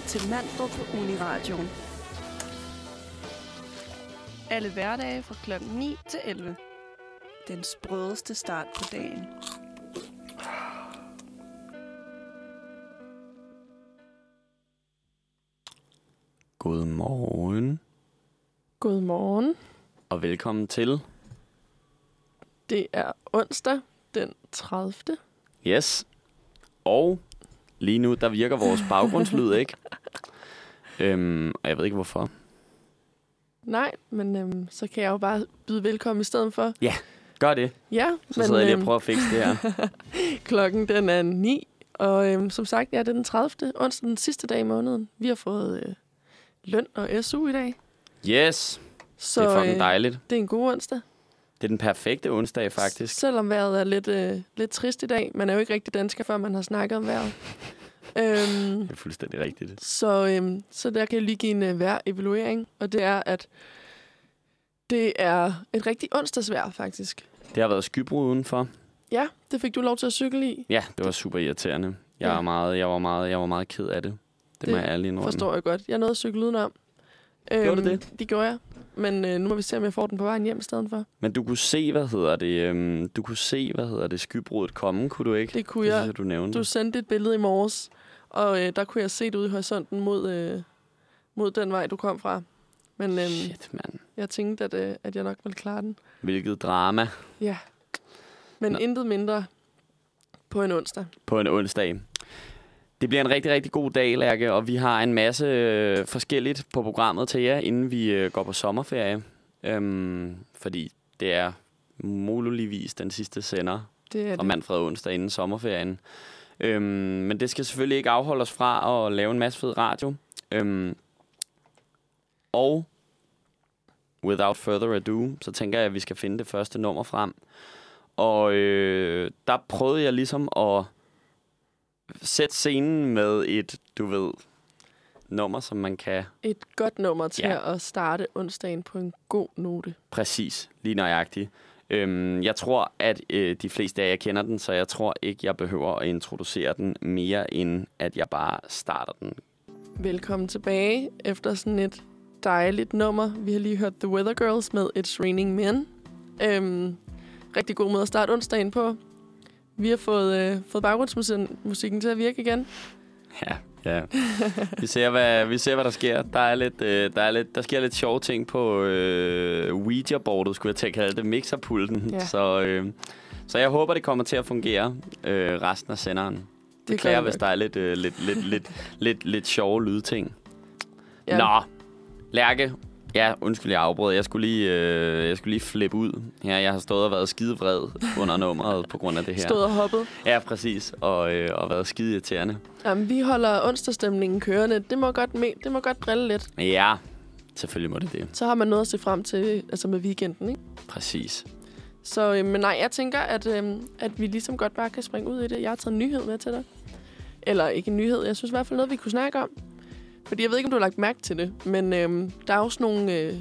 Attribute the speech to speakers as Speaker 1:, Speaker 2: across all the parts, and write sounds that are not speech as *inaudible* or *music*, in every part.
Speaker 1: lytter til Manfred på Uniradioen. Alle hverdage fra kl. 9 til 11. Den sprødeste start på dagen.
Speaker 2: Godmorgen
Speaker 3: Godmorgen.
Speaker 2: og velkommen til.
Speaker 3: Det er onsdag den 30.
Speaker 2: Yes. Og lige nu, der virker vores baggrundslyd, ikke? Øhm, og jeg ved ikke hvorfor.
Speaker 3: Nej, men øhm, så kan jeg jo bare byde velkommen i stedet for.
Speaker 2: Gør det.
Speaker 3: Ja,
Speaker 2: Så
Speaker 3: men
Speaker 2: sidder jeg lige og
Speaker 3: øhm,
Speaker 2: prøver at fikse det her. *laughs*
Speaker 3: klokken den er 9. Og øhm, som sagt, ja, det er den 30. onsdag, den sidste dag i måneden. Vi har fået øh, løn og SU i dag.
Speaker 2: Yes.
Speaker 3: Så
Speaker 2: det er fucking
Speaker 3: øh,
Speaker 2: dejligt.
Speaker 3: det er en god onsdag.
Speaker 2: Det er den perfekte onsdag, faktisk.
Speaker 3: Selvom vejret er lidt, øh, lidt trist i dag. Man er jo ikke rigtig dansker, før man har snakket om vejret. *laughs* øhm,
Speaker 2: Det er fuldstændig rigtigt.
Speaker 3: Så, øhm, så der kan jeg lige give en øh, vejr-evaluering, og det er, at det er et rigtig onsdagsvejr, faktisk.
Speaker 2: Det har været skybrud udenfor.
Speaker 3: Ja, det fik du lov til at cykle i,
Speaker 2: Ja, det var super irriterende. Jeg,
Speaker 3: Ja.
Speaker 2: er meget, jeg, var meget, jeg var meget ked af det. Det, det må jeg ærligt indrømme.
Speaker 3: forstår jeg godt. Jeg nåede at cykle udenom.
Speaker 2: Gjorde du det?
Speaker 3: Det gjorde jeg. Men øh, nu må vi se, om jeg får den på vejen hjem i stedet for.
Speaker 2: Men du kunne se, hvad hedder det, øhm, du kunne se, hvad hedder det, skybrudet komme, kunne du ikke?
Speaker 3: Det kunne
Speaker 2: det
Speaker 3: jeg.
Speaker 2: synes du nævnte.
Speaker 3: Du sendte et billede i morges, og øh, der kunne jeg se det ude i horisonten mod, øh, mod den vej, du kom fra. Men øh,
Speaker 2: Shit, mand.
Speaker 3: jeg tænkte, at, øh, at jeg nok ville klare den.
Speaker 2: Hvilket drama
Speaker 3: Ja. Men
Speaker 2: Nå.
Speaker 3: intet mindre på en onsdag.
Speaker 2: på en onsdag. Det bliver en rigtig, rigtig god dag, Lærke, og vi har en masse øh, forskelligt på programmet til jer, inden vi øh, går på sommerferie. Øhm, fordi det er muligvis den sidste sender
Speaker 3: Det er
Speaker 2: fra
Speaker 3: det.
Speaker 2: Manfred onsdag inden sommerferien. Øhm, men det skal selvfølgelig ikke afholde os fra at lave en masse fed radio. Øhm, og without further ado, så tænker jeg, at vi skal finde det første nummer frem. Og øh, der prøvede jeg ligesom at sætte scenen med et, du ved, nummer, som man kan
Speaker 3: Et godt nummer til
Speaker 2: Ja.
Speaker 3: at starte onsdagen på en god note.
Speaker 2: præcis, lige nøjagtigt. Øhm, jeg tror, at øh, de fleste af jer kender den, så jeg tror ikke, jeg behøver at introducere den mere, end at jeg bare starter den.
Speaker 3: Velkommen tilbage efter sådan et dejligt nummer. Vi har lige hørt The Weather Girls med It's Raining Men. Øhm, rigtig god måde at starte onsdagen på. Vi har fået, øh, fået baggrundsmusikken musikken til at virke igen.
Speaker 2: Ja, ja. Vi ser, hvad, vi ser, hvad der sker. Der, er lidt, øh, der, er lidt, der sker lidt sjove ting på øh, Ouija-bordet, skulle jeg til at kalde det, mixerpulten.
Speaker 3: Ja.
Speaker 2: Så, øh, så jeg håber, det kommer til at fungere øh, resten af senderen.
Speaker 3: Det
Speaker 2: Beklager, hvis der er lidt, øh, lidt, lidt, lidt, lidt, lidt sjove lydting.
Speaker 3: Ja.
Speaker 2: Nå, Lærke. Ja, undskyld, jeg afbrød. Jeg skulle lige, øh, jeg skulle lige flippe ud. Ja, jeg har stået og været skide vred under nummeret på grund af det her.
Speaker 3: Stod og hoppet.
Speaker 2: Ja, præcis. Og, øh, og været skide irriterende.
Speaker 3: Jamen, vi holder onsdagstemningen kørende. Det må godt, me- det må godt drille lidt.
Speaker 2: Ja, selvfølgelig må det det.
Speaker 3: Så har man noget at se frem til altså med weekenden, ikke?
Speaker 2: Præcis.
Speaker 3: Så øh, men nej, jeg tænker, at, øh, at vi ligesom godt bare kan springe ud i det. Jeg har taget en nyhed med til dig. Eller ikke en nyhed, jeg synes i hvert fald noget, vi kunne snakke om. Fordi jeg ved ikke, om du har lagt mærke til det, men øh, der er jo sådan nogle, øh,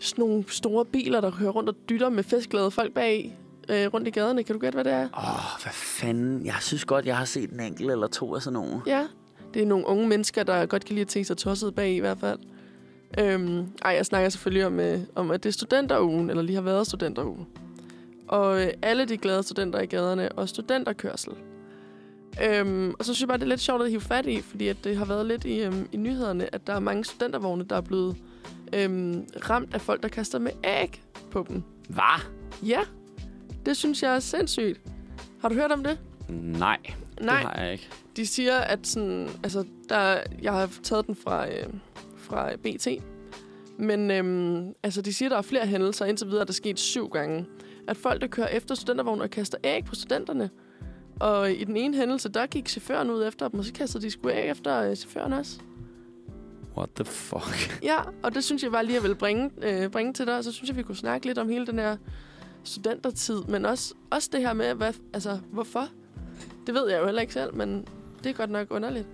Speaker 3: sådan nogle store biler, der kører rundt og dytter med festglade folk bag øh, rundt i gaderne. Kan du gætte, hvad det er?
Speaker 2: Åh, oh, hvad fanden. Jeg synes godt, jeg har set en enkelt eller to af sådan nogle.
Speaker 3: Ja, det er nogle unge mennesker, der godt kan lide at tænke sig tosset bag i hvert fald. Øhm, ej, jeg snakker selvfølgelig om, øh, om, at det er studenterugen, eller lige har været studenterugen. Og øh, alle de glade studenter i gaderne, og studenterkørsel. Øhm, og så synes jeg bare, det er lidt sjovt at hive fat i, fordi at det har været lidt i, øhm, i nyhederne, at der er mange studentervogne, der er blevet øhm, ramt af folk, der kaster med æg på dem.
Speaker 2: Hvad?
Speaker 3: Ja, det synes jeg er sindssygt. Har du hørt om det?
Speaker 2: Nej,
Speaker 3: Nej.
Speaker 2: det har jeg ikke.
Speaker 3: De siger, at sådan, altså, der, jeg har taget den fra, øh, fra BT, men øhm, altså, de siger, der er flere hændelser. Indtil videre er der sket syv gange. At folk, der kører efter studentervognen og kaster æg på studenterne. Og i den ene hændelse, der gik chaufføren ud efter dem, og så kastede de sgu æg efter øh, chaufføren også.
Speaker 2: What the fuck? *laughs*
Speaker 3: Ja, og det synes jeg bare lige, at jeg vil bringe, øh, bringe til dig. Og så synes jeg, vi kunne snakke lidt om hele den her studentertid, men også, også det her med, hvad, altså, hvorfor? Det ved jeg jo heller ikke selv, men det er godt nok underligt.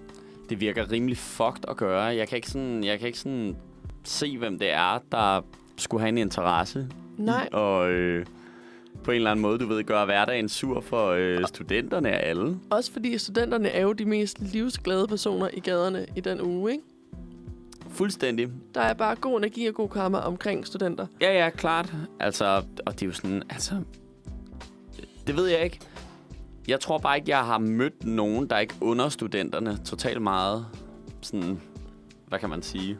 Speaker 2: Det virker rimelig fucked at gøre. Jeg kan ikke sådan, jeg kan ikke sådan se, hvem det er, der skulle have en interesse
Speaker 3: Nej.
Speaker 2: at, øh, på en eller anden måde, du ved, gøre hverdagen sur for øh, studenterne og alle.
Speaker 3: Også fordi studenterne er jo de mest livsglade personer i gaderne i den uge, ikke?
Speaker 2: Fuldstændig.
Speaker 3: Der er bare god energi og god karma omkring studenter.
Speaker 2: Ja, ja, klart. Altså, og det er jo sådan, altså... Det ved jeg ikke. Jeg tror bare ikke, jeg har mødt nogen, der ikke under studenterne totalt meget. Sådan, hvad kan man sige?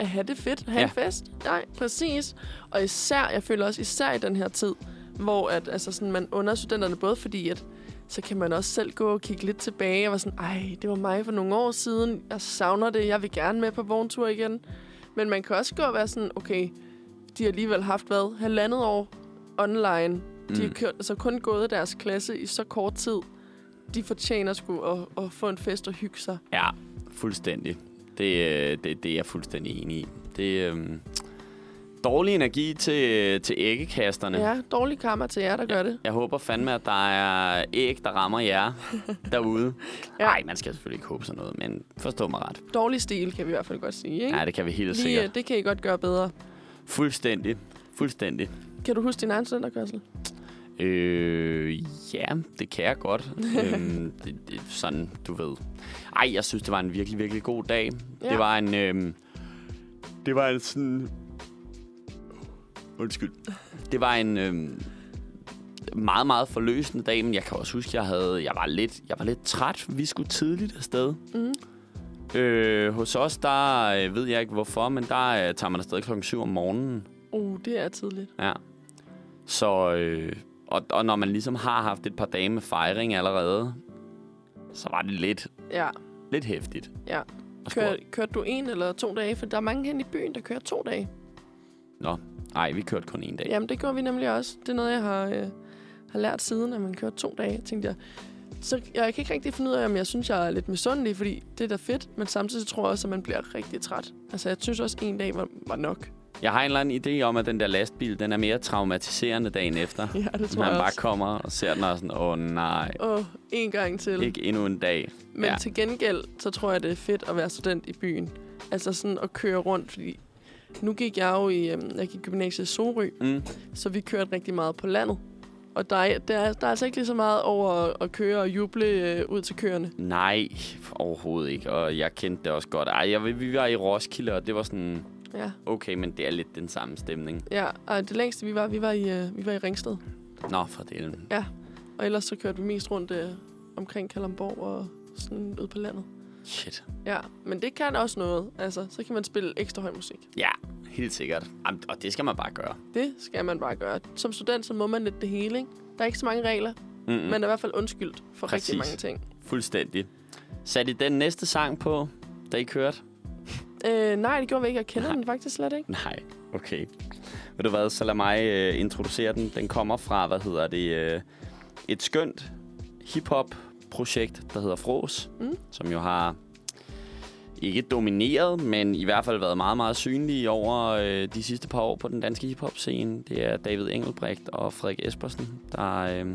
Speaker 3: At have det fedt, have
Speaker 2: Ja.
Speaker 3: en fest. Nej, præcis. Og især, jeg føler også især i den her tid, hvor at, altså sådan, man under studenterne, både fordi, at så kan man også selv gå og kigge lidt tilbage og være sådan, ej, det var mig for nogle år siden, jeg savner det, jeg vil gerne med på vogntur igen. Men man kan også gå og være sådan, okay, de har alligevel haft, hvad, halvandet år online. De har
Speaker 2: Mm.
Speaker 3: kørt, altså kun gået deres klasse i så kort tid. De fortjener sgu at, at få en fest og hygge sig.
Speaker 2: Ja, fuldstændig. Det, øh, det, det er jeg fuldstændig enig i. Det øhm, dårlig energi til, til æggekasterne.
Speaker 3: Ja, dårlig karma til jer, der gør det.
Speaker 2: Jeg håber fandme, at der er æg, der rammer jer *laughs* derude.
Speaker 3: Ja.
Speaker 2: Nej, man skal selvfølgelig ikke håbe sådan noget, men forstå mig ret.
Speaker 3: Dårlig stil, kan vi i hvert fald godt sige, ikke?
Speaker 2: Ja, det kan vi helt
Speaker 3: Lige,
Speaker 2: sikkert.
Speaker 3: øh, det kan I godt gøre bedre.
Speaker 2: Fuldstændig. Fuldstændig.
Speaker 3: Kan du huske din egen studenterkørsel?
Speaker 2: Øh, ja, det kan jeg godt. *laughs* øhm, det, det, sådan, du ved. Ej, jeg synes, det var en virkelig, virkelig god dag.
Speaker 3: Ja.
Speaker 2: Det var en... Øhm, det var en sådan... Undskyld. Det var en øhm, meget, meget forløsende dag, men jeg kan også huske, jeg havde, jeg var lidt, jeg var lidt træt. Vi skulle tidligt afsted.
Speaker 3: Mm.
Speaker 2: Øh, hos os, der øh, ved jeg ikke hvorfor, men der øh, tager man afsted klokken 7 om morgenen.
Speaker 3: Uh, det er tidligt.
Speaker 2: Ja. Så, øh, og, og når man ligesom har haft et par dage med fejring allerede, så var det lidt,
Speaker 3: Ja.
Speaker 2: lidt hæftigt.
Speaker 3: Ja. Kør, kørte du en eller to dage? For der er mange hen i byen, der kører to dage.
Speaker 2: Nå, nej, vi kørte kun en dag.
Speaker 3: Jamen, det gjorde vi nemlig også. Det er noget, jeg har, øh, har lært siden, at man kører to dage, tænkte jeg. Så jeg kan ikke rigtig finde ud af, om jeg synes, jeg er lidt misundelig, fordi det er da fedt, men samtidig tror jeg også, at man bliver rigtig træt. Altså, jeg synes også, at en dag var, var nok.
Speaker 2: Jeg har en eller anden idé om, at den der lastbil, den er mere traumatiserende dagen efter. *laughs*
Speaker 3: Ja, det tror
Speaker 2: Man
Speaker 3: jeg
Speaker 2: bare
Speaker 3: også.
Speaker 2: kommer og ser den og sådan, åh nej,
Speaker 3: Åh, en gang til.
Speaker 2: ikke endnu en dag.
Speaker 3: Men
Speaker 2: Ja.
Speaker 3: ja. til gengæld, så tror jeg, det er fedt at være student i byen. Altså sådan at køre rundt, fordi nu gik jeg jo i, øhm, jeg gik i gymnasiet i Sorø,
Speaker 2: Mm.
Speaker 3: så vi kørte rigtig meget på landet. Og der er, der, er, der er altså ikke lige så meget over at, at køre og juble øh, ud til køerne.
Speaker 2: Nej, overhovedet ikke. Og jeg kendte det også godt. Ej, jeg, vi var i Roskilde, og det var sådan,
Speaker 3: Ja,
Speaker 2: okay, men det er lidt den samme stemning.
Speaker 3: ja. Og det længste vi var, vi var i, øh, vi var i Ringsted.
Speaker 2: Nå, for det.
Speaker 3: Og ellers så kørte vi mest rundt øh, omkring Kalamborg og sådan ud på landet.
Speaker 2: Shit.
Speaker 3: Ja, men det kan også noget. Altså, så kan man spille ekstra høj musik.
Speaker 2: Ja, helt sikkert. Jamen, og det skal man bare gøre.
Speaker 3: Det skal man bare gøre. Som student, så må man lidt det hele, ikke? Der er ikke så mange regler.
Speaker 2: Mm-mm.
Speaker 3: Man er i hvert fald undskyldt for
Speaker 2: Præcis.
Speaker 3: rigtig mange ting.
Speaker 2: Fuldstændig. Satte I den næste sang på, da I kørte?
Speaker 3: Øh, nej, det gjorde vi ikke. Jeg kender
Speaker 2: Nej.
Speaker 3: den faktisk slet ikke.
Speaker 2: Nej, okay. Ved du hvad, så lad mig øh, introducere den. Den kommer fra, hvad hedder det, øh, et skønt hip-hop-projekt, der hedder Fros,
Speaker 3: Mm.
Speaker 2: som jo har ikke domineret, men i hvert fald været meget, meget synlige over øh, de sidste par år på den danske hip-hop-scene. Det er David Engelbrecht og Frederik Espersen, der øh,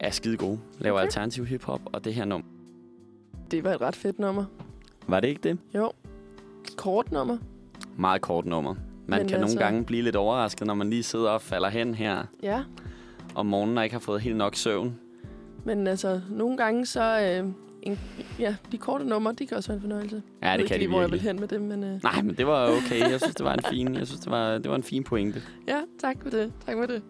Speaker 2: er skide gode, laver
Speaker 3: Okay.
Speaker 2: alternativ hip-hop, og det her nummer.
Speaker 3: Det var et ret fedt nummer.
Speaker 2: Var det ikke det?
Speaker 3: Jo. Kort nummer.
Speaker 2: Meget kort nummer. Man
Speaker 3: Men
Speaker 2: kan
Speaker 3: altså-
Speaker 2: nogle gange blive lidt overrasket, når man lige sidder og falder hen her
Speaker 3: Ja.
Speaker 2: om morgenen og ikke har fået helt nok søvn.
Speaker 3: Men altså, nogle gange så... Øh, en, ja, de korte numre, de kan også være en fornøjelse.
Speaker 2: Ja, det
Speaker 3: ikke
Speaker 2: kan
Speaker 3: lige,
Speaker 2: de
Speaker 3: hvor jeg vil hen med det, men... Øh,
Speaker 2: Nej, men det var okay. Jeg synes, det var en fin, jeg synes, det var, det var en fin pointe.
Speaker 3: ja, tak for det. Tak for det.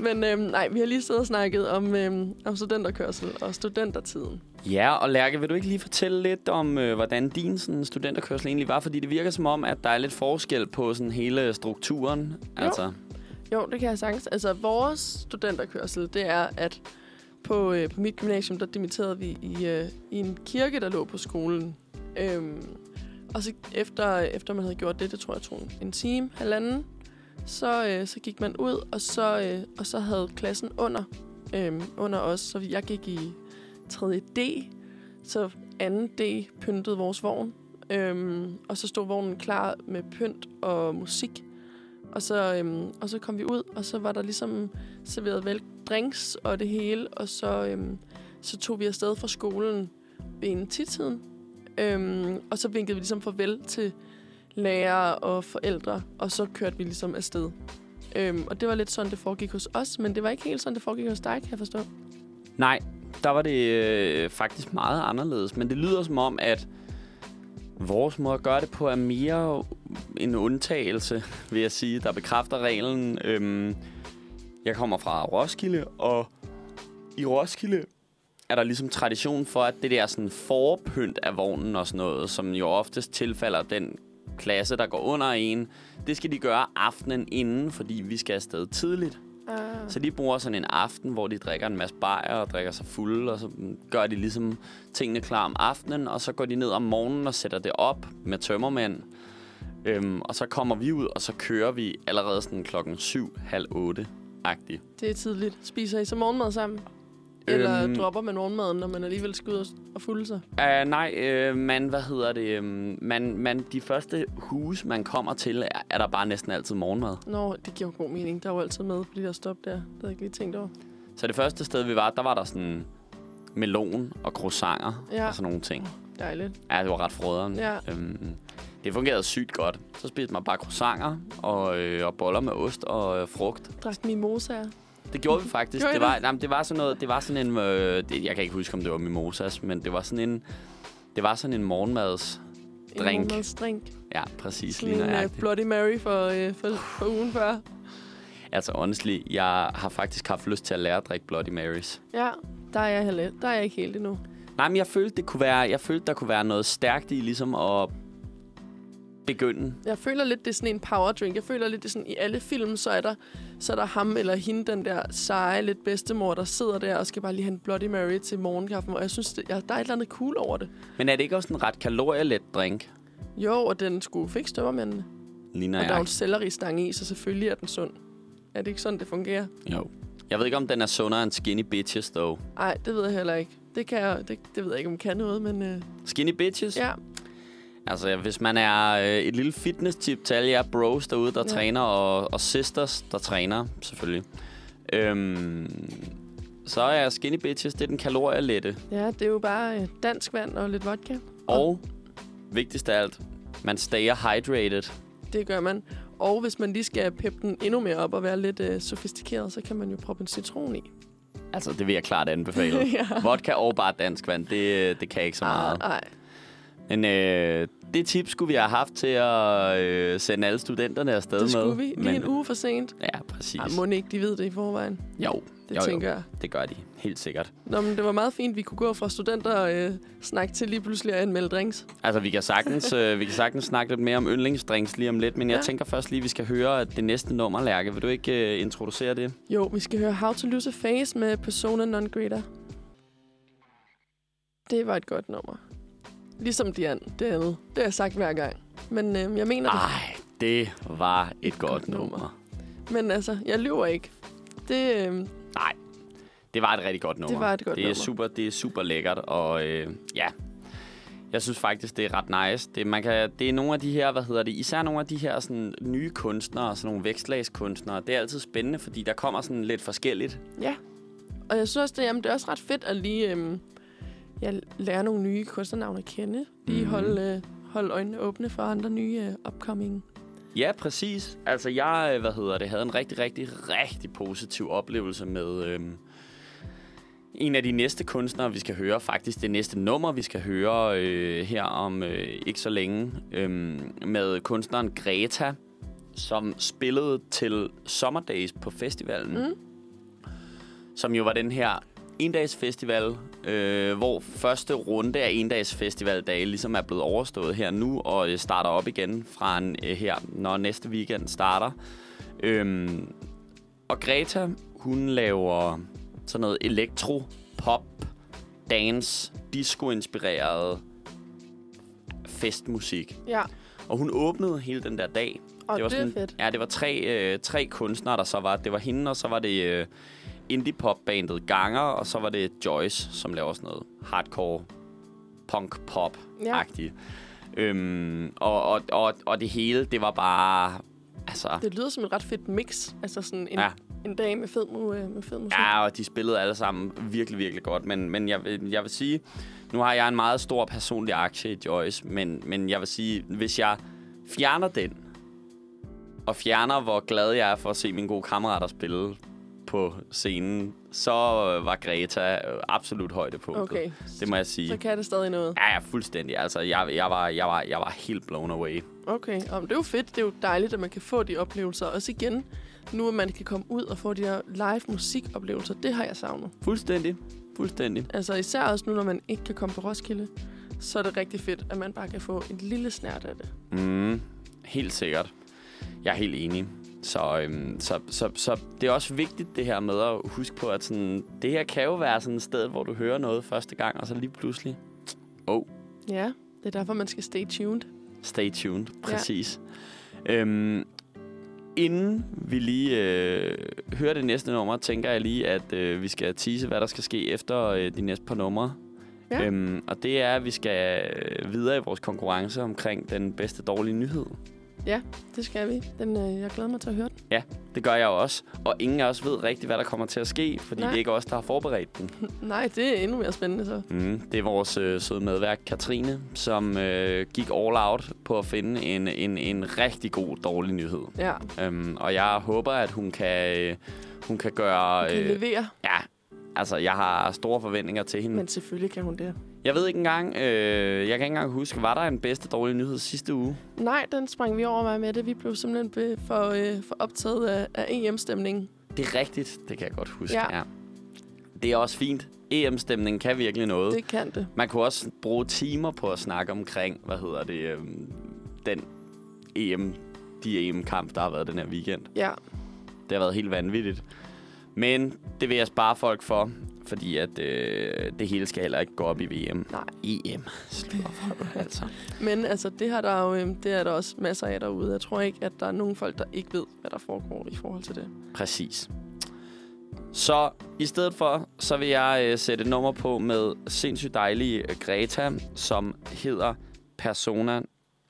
Speaker 3: Men øh, nej, vi har lige siddet og snakket om, øh, om studenterkørsel og studentertiden.
Speaker 2: Ja, og Lærke, vil du ikke lige fortælle lidt om, øh, hvordan din sådan, studenterkørsel egentlig var? Fordi det virker som om, at der er lidt forskel på sådan hele strukturen.
Speaker 3: Jo.
Speaker 2: Altså,
Speaker 3: Jo, det kan jeg sagtens. Altså, vores studenterkørsel, det er, at på, øh, på mit gymnasium, der dimitterede vi i, øh, i en kirke, der lå på skolen. Øhm, og så efter, efter man havde gjort det, det tror jeg tog en time, halvanden, så, øh, så gik man ud, og så, øh, og så havde klassen under, øh, under os. Så jeg gik i 3. D, så 2. D pyntede vores vogn. Øhm, og så stod vognen klar med pynt og musik. Og så, øhm, og så kom vi ud, og så var der ligesom serveret vel drinks og det hele. Og så, øhm, så tog vi afsted fra skolen ved en titiden. Øhm, og så vinkede vi ligesom farvel til lærere og forældre, og så kørte vi ligesom afsted. Øhm, og det var lidt sådan, det foregik hos os, men det var ikke helt sådan, det foregik hos dig, kan jeg forstå.
Speaker 2: Nej, der var det øh, faktisk meget anderledes. Men det lyder som om, at vores måde at gøre det på er mere en undtagelse, vil jeg sige, der bekræfter reglen. Øhm, jeg kommer fra Roskilde, og i Roskilde er der ligesom tradition for, at det der sådan forpynt af vognen og sådan noget, som jo oftest tilfalder den klasse, der går under en, det skal de gøre aftenen inden, fordi vi skal afsted tidligt.
Speaker 3: Ah.
Speaker 2: Så de bruger sådan en aften, hvor de drikker en masse bajer og drikker sig fulde, og så gør de ligesom tingene klar om aftenen, og så går de ned om morgenen og sætter det op med tømmermænd. Øhm, og så kommer vi ud, og så kører vi allerede sådan klokken 7, halv 8 agtigt.
Speaker 3: Det er tidligt. Spiser I så morgenmad sammen? Eller
Speaker 2: Øhm.
Speaker 3: dropper man morgenmaden, når man alligevel skal ud og- fulde sig?
Speaker 2: Uh, nej, uh, man, hvad hedder det, um, man, man, de første huse, man kommer til, er, er der bare næsten altid morgenmad.
Speaker 3: Nå, det giver jo god mening. Der er jo altid med på de der stop der. Det havde jeg ikke lige tænkt over.
Speaker 2: Så det første sted, vi var, der var der sådan melon og croissanter
Speaker 3: Ja.
Speaker 2: og sådan nogle ting.
Speaker 3: Dejligt.
Speaker 2: Ja, det var ret froderen.
Speaker 3: Ja.
Speaker 2: Øhm, det fungerede sygt godt. Så spiste man bare croissanter og, øh, og boller med ost og øh, frugt.
Speaker 3: Drak mimosaer.
Speaker 2: Det gjorde vi faktisk.
Speaker 3: Gjorde
Speaker 2: det, var, jamen, det var sådan noget, det var sådan en, øh, det, jeg kan ikke huske, om det var mimosas, men det var sådan en, det var sådan en morgenmads.
Speaker 3: En
Speaker 2: Drink.
Speaker 3: morgenmadsdrink.
Speaker 2: Ja, præcis.
Speaker 3: Sådan
Speaker 2: Lige
Speaker 3: en uh. Bloody Mary for, uh, for, for ugen før.
Speaker 2: Altså, honestly, jeg har faktisk haft lyst til at lære at drikke Bloody Marys.
Speaker 3: Ja, der er jeg, heller, der er jeg ikke helt endnu.
Speaker 2: Nej, men jeg følte, det kunne være, jeg følte, der kunne være noget stærkt i ligesom at begynde.
Speaker 3: Jeg føler lidt, det er sådan en power drink. Jeg føler lidt, det er sådan, i alle film, så er der, så er der ham eller hende, den der seje, lidt bedstemor, der sidder der og skal bare lige have en Bloody Mary til morgenkaffen. Og jeg synes, det, ja, der er et eller andet cool over det.
Speaker 2: Men er det ikke også en ret kalorielet drink?
Speaker 3: Jo, og den skulle fikse tømmermændene.
Speaker 2: Ligner
Speaker 3: Og der er jo
Speaker 2: jeg.
Speaker 3: en selleristang i, så selvfølgelig er den sund. Er det ikke sådan, det fungerer?
Speaker 2: Jo. Jeg ved ikke, om den er sundere end Skinny Bitches, dog.
Speaker 3: Nej, det ved jeg heller ikke. Det, kan jeg, det, det ved jeg ikke, om kan noget, men øh,
Speaker 2: Skinny Bitches?
Speaker 3: ja.
Speaker 2: Altså, hvis man er øh, et lille fitness-tip til alle jer bros derude, der
Speaker 3: Ja.
Speaker 2: træner, og, og sisters, der træner, selvfølgelig. Øhm, så er Skinny Bitches, det er den kalorielette.
Speaker 3: Ja, det er jo bare øh, dansk vand og lidt vodka.
Speaker 2: Og, vigtigst af alt, man stayer hydrated.
Speaker 3: Det gør man. Og hvis man lige skal peppe den endnu mere op og være lidt øh, sofistikeret, så kan man jo proppe en citron i.
Speaker 2: Altså, det vil jeg klart anbefale. *laughs*
Speaker 3: ja.
Speaker 2: Vodka og bare dansk vand, det, det kan ikke så meget.
Speaker 3: Nej,
Speaker 2: Men øh, det tip skulle vi have haft til at øh, sende alle studenterne afsted
Speaker 3: det skulle
Speaker 2: med.
Speaker 3: vi. Lige
Speaker 2: Men,
Speaker 3: en uge for sent.
Speaker 2: Ja, præcis.
Speaker 3: Ej, må ikke de ved det i forvejen.
Speaker 2: Jo,
Speaker 3: Det
Speaker 2: Jo, jo.
Speaker 3: tænker jeg.
Speaker 2: det gør de. Helt sikkert.
Speaker 3: Nå, men det var meget fint, vi kunne gå fra studenter og øh, snakke til lige pludselig at anmelde drinks.
Speaker 2: Altså, vi kan sagtens, *laughs* øh, vi kan sagtens snakke lidt mere om yndlingsdrinks lige om lidt, men jeg
Speaker 3: Ja.
Speaker 2: tænker først lige, at vi skal høre at det næste nummer, Lærke. Vil du ikke øh, introducere det?
Speaker 3: Jo, vi skal høre How to Lose a Face med Persona Non Grata. Det var et godt nummer. Ligesom de an, det andet. Det har jeg sagt hver gang. Men øh, jeg mener det.
Speaker 2: Ej, det var et,
Speaker 3: Et
Speaker 2: godt,
Speaker 3: godt
Speaker 2: nummer.
Speaker 3: nummer. Men altså, jeg lyver ikke. Det, øh,
Speaker 2: Nej, det var et rigtig godt nummer.
Speaker 3: det var et godt
Speaker 2: det er
Speaker 3: nummer.
Speaker 2: super, det er super lækkert, og øh, ja, jeg synes faktisk, det er ret nice. Det, man kan, det er nogle af de her, hvad hedder det, især nogle af de her sådan, nye kunstnere, sådan nogle vækstlagskunstnere. Det er altid spændende, fordi der kommer sådan lidt forskelligt.
Speaker 3: Ja. Og jeg synes også, det, jamen, det er også ret fedt at lige øhm, ja, lære nogle nye kunstnernavne at kende. Lige
Speaker 2: Mhm.
Speaker 3: holde, øh, holde øjnene åbne for andre nye øh, upcoming.
Speaker 2: Ja, præcis. Altså, jeg, øh, hvad hedder det, havde en rigtig, rigtig, rigtig positiv oplevelse med øhm, en af de næste kunstnere, vi skal høre. Faktisk det næste nummer, vi skal høre øh, her om øh, ikke så længe. Øhm, med kunstneren Greta, som spillede til Summer Days på festivalen.
Speaker 3: Mm.
Speaker 2: Som jo var den her endags festival, øh, hvor første runde af endags festivaldage ligesom er blevet overstået her nu, og øh, starter op igen fra en, øh, her, når næste weekend starter. Øhm, og Greta, hun laver sådan noget elektro, pop, dance, disco-inspireret festmusik.
Speaker 3: Ja,
Speaker 2: Og hun åbnede hele den der dag.
Speaker 3: og det,
Speaker 2: var
Speaker 3: det
Speaker 2: sådan-
Speaker 3: fedt.
Speaker 2: Ja, det var tre, øh, tre kunstnere, der så var. Det var hende, og så var det øh, indie-pop-bandet Ganger, og så var det Joyce, som laver sådan noget hardcore punk-pop-agtigt. Øhm, og, og, og, og det hele, det var bare... Altså,
Speaker 3: Det lyder som et ret fedt mix. Altså sådan en,
Speaker 2: Ja.
Speaker 3: ja. en dag med fed, øh, med fed musik.
Speaker 2: Ja, og de spillede alle sammen virkelig, virkelig godt. Men, men jeg, vil, jeg vil sige, nu har jeg en meget stor personlig aktie i Joyce, men, men jeg vil sige, hvis jeg fjerner den, og fjerner, hvor glad jeg er for at se mine gode kammerater spille på scenen, så øh, var Greta øh, absolut højdepunktet.
Speaker 3: Okay,
Speaker 2: Det må jeg sige.
Speaker 3: så kan det stadig noget.
Speaker 2: Ja, ja, fuldstændig. Altså, jeg, jeg, var, jeg, var, jeg var helt blown away.
Speaker 3: Okay, og det er jo fedt. Det er jo dejligt, at man kan få de oplevelser. Også igen, nu at man kan komme ud og få de her live musikoplevelser. Det har jeg savnet.
Speaker 2: Fuldstændig. Fuldstændig.
Speaker 3: Altså især også nu, når man ikke kan komme på Roskilde, så er det rigtig fedt, at man bare kan få en lille snært af det.
Speaker 2: Mm, helt sikkert. Jeg er helt enig. Så, øhm, så, så, så det er også vigtigt det her med at huske på, at sådan, det her kan jo være sådan et sted, hvor du hører noget første gang, og så lige pludselig, oh,
Speaker 3: Ja, det er derfor, man skal stay tuned.
Speaker 2: stay tuned. Præcis. Ja. Øhm, inden vi lige øh, hører det næste nummer, tænker jeg lige, at øh, vi skal tease, hvad der skal ske efter øh, de næste par numre.
Speaker 3: Ja.
Speaker 2: Øhm, og det er, at vi skal øh, videre i vores konkurrence omkring den bedste dårlige nyhed.
Speaker 3: Det skal vi. Den, øh, jeg glæder mig til at høre den.
Speaker 2: Det gør jeg også. Og ingen af os ved rigtigt, hvad der kommer til at ske, fordi
Speaker 3: Nej.
Speaker 2: det er ikke os, der har forberedt den. *laughs*
Speaker 3: Nej, det er endnu mere spændende så.
Speaker 2: Mm, det er vores øh, søde medværk, Katrine, som øh, gik all out på at finde en, en, en rigtig god dårlig nyhed.
Speaker 3: Ja,
Speaker 2: Øhm, og jeg håber, at hun kan, øh, hun kan gøre...
Speaker 3: kan
Speaker 2: Øh,
Speaker 3: levere.
Speaker 2: ja, altså, jeg har store forventninger til hende.
Speaker 3: Men selvfølgelig kan hun det.
Speaker 2: Jeg ved ikke engang, øh, jeg kan ikke engang huske, var der en bedste dårlig nyhed sidste uge?
Speaker 3: Nej, den sprang vi over mig med det. Vi blev simpelthen for, øh, for optaget af, af EM-stemningen.
Speaker 2: Det er rigtigt, det kan jeg godt huske.
Speaker 3: Ja.
Speaker 2: ja. Det er også fint. EM-stemningen kan virkelig noget.
Speaker 3: Det kan det.
Speaker 2: Man kunne også bruge timer på at snakke omkring, hvad hedder det, øhm, den EM, de EM-kamp, der har været den her weekend.
Speaker 3: Ja,
Speaker 2: Det har været helt vanvittigt. Men det vil jeg spare folk for, fordi at øh, det hele skal heller ikke gå op i VM.
Speaker 3: Nej.
Speaker 2: EM. Slår for, altså.
Speaker 3: men altså, det, her, der er jo, øh, det er der også masser af derude. Jeg tror ikke, at der er nogen folk, der ikke ved, hvad der foregår i forhold til det.
Speaker 2: Præcis. Så i stedet for, så vil jeg øh, sætte et nummer på med sindssygt dejlige øh, Greta, som hedder Persona...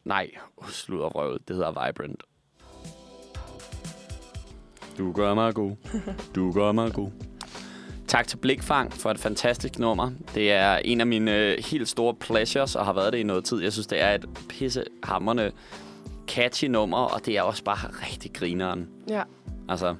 Speaker 2: Nej, oh, sludder røvet. Det hedder Vibrant. Du gør mig god. Du gør mig god. Tak til Blikfang for et fantastisk nummer. Det er en af mine øh, helt store pleasures, og har været det i noget tid. Jeg synes, det er et pissehammerende catchy nummer, og det er også bare rigtig grineren.
Speaker 3: Ja,
Speaker 2: Altså,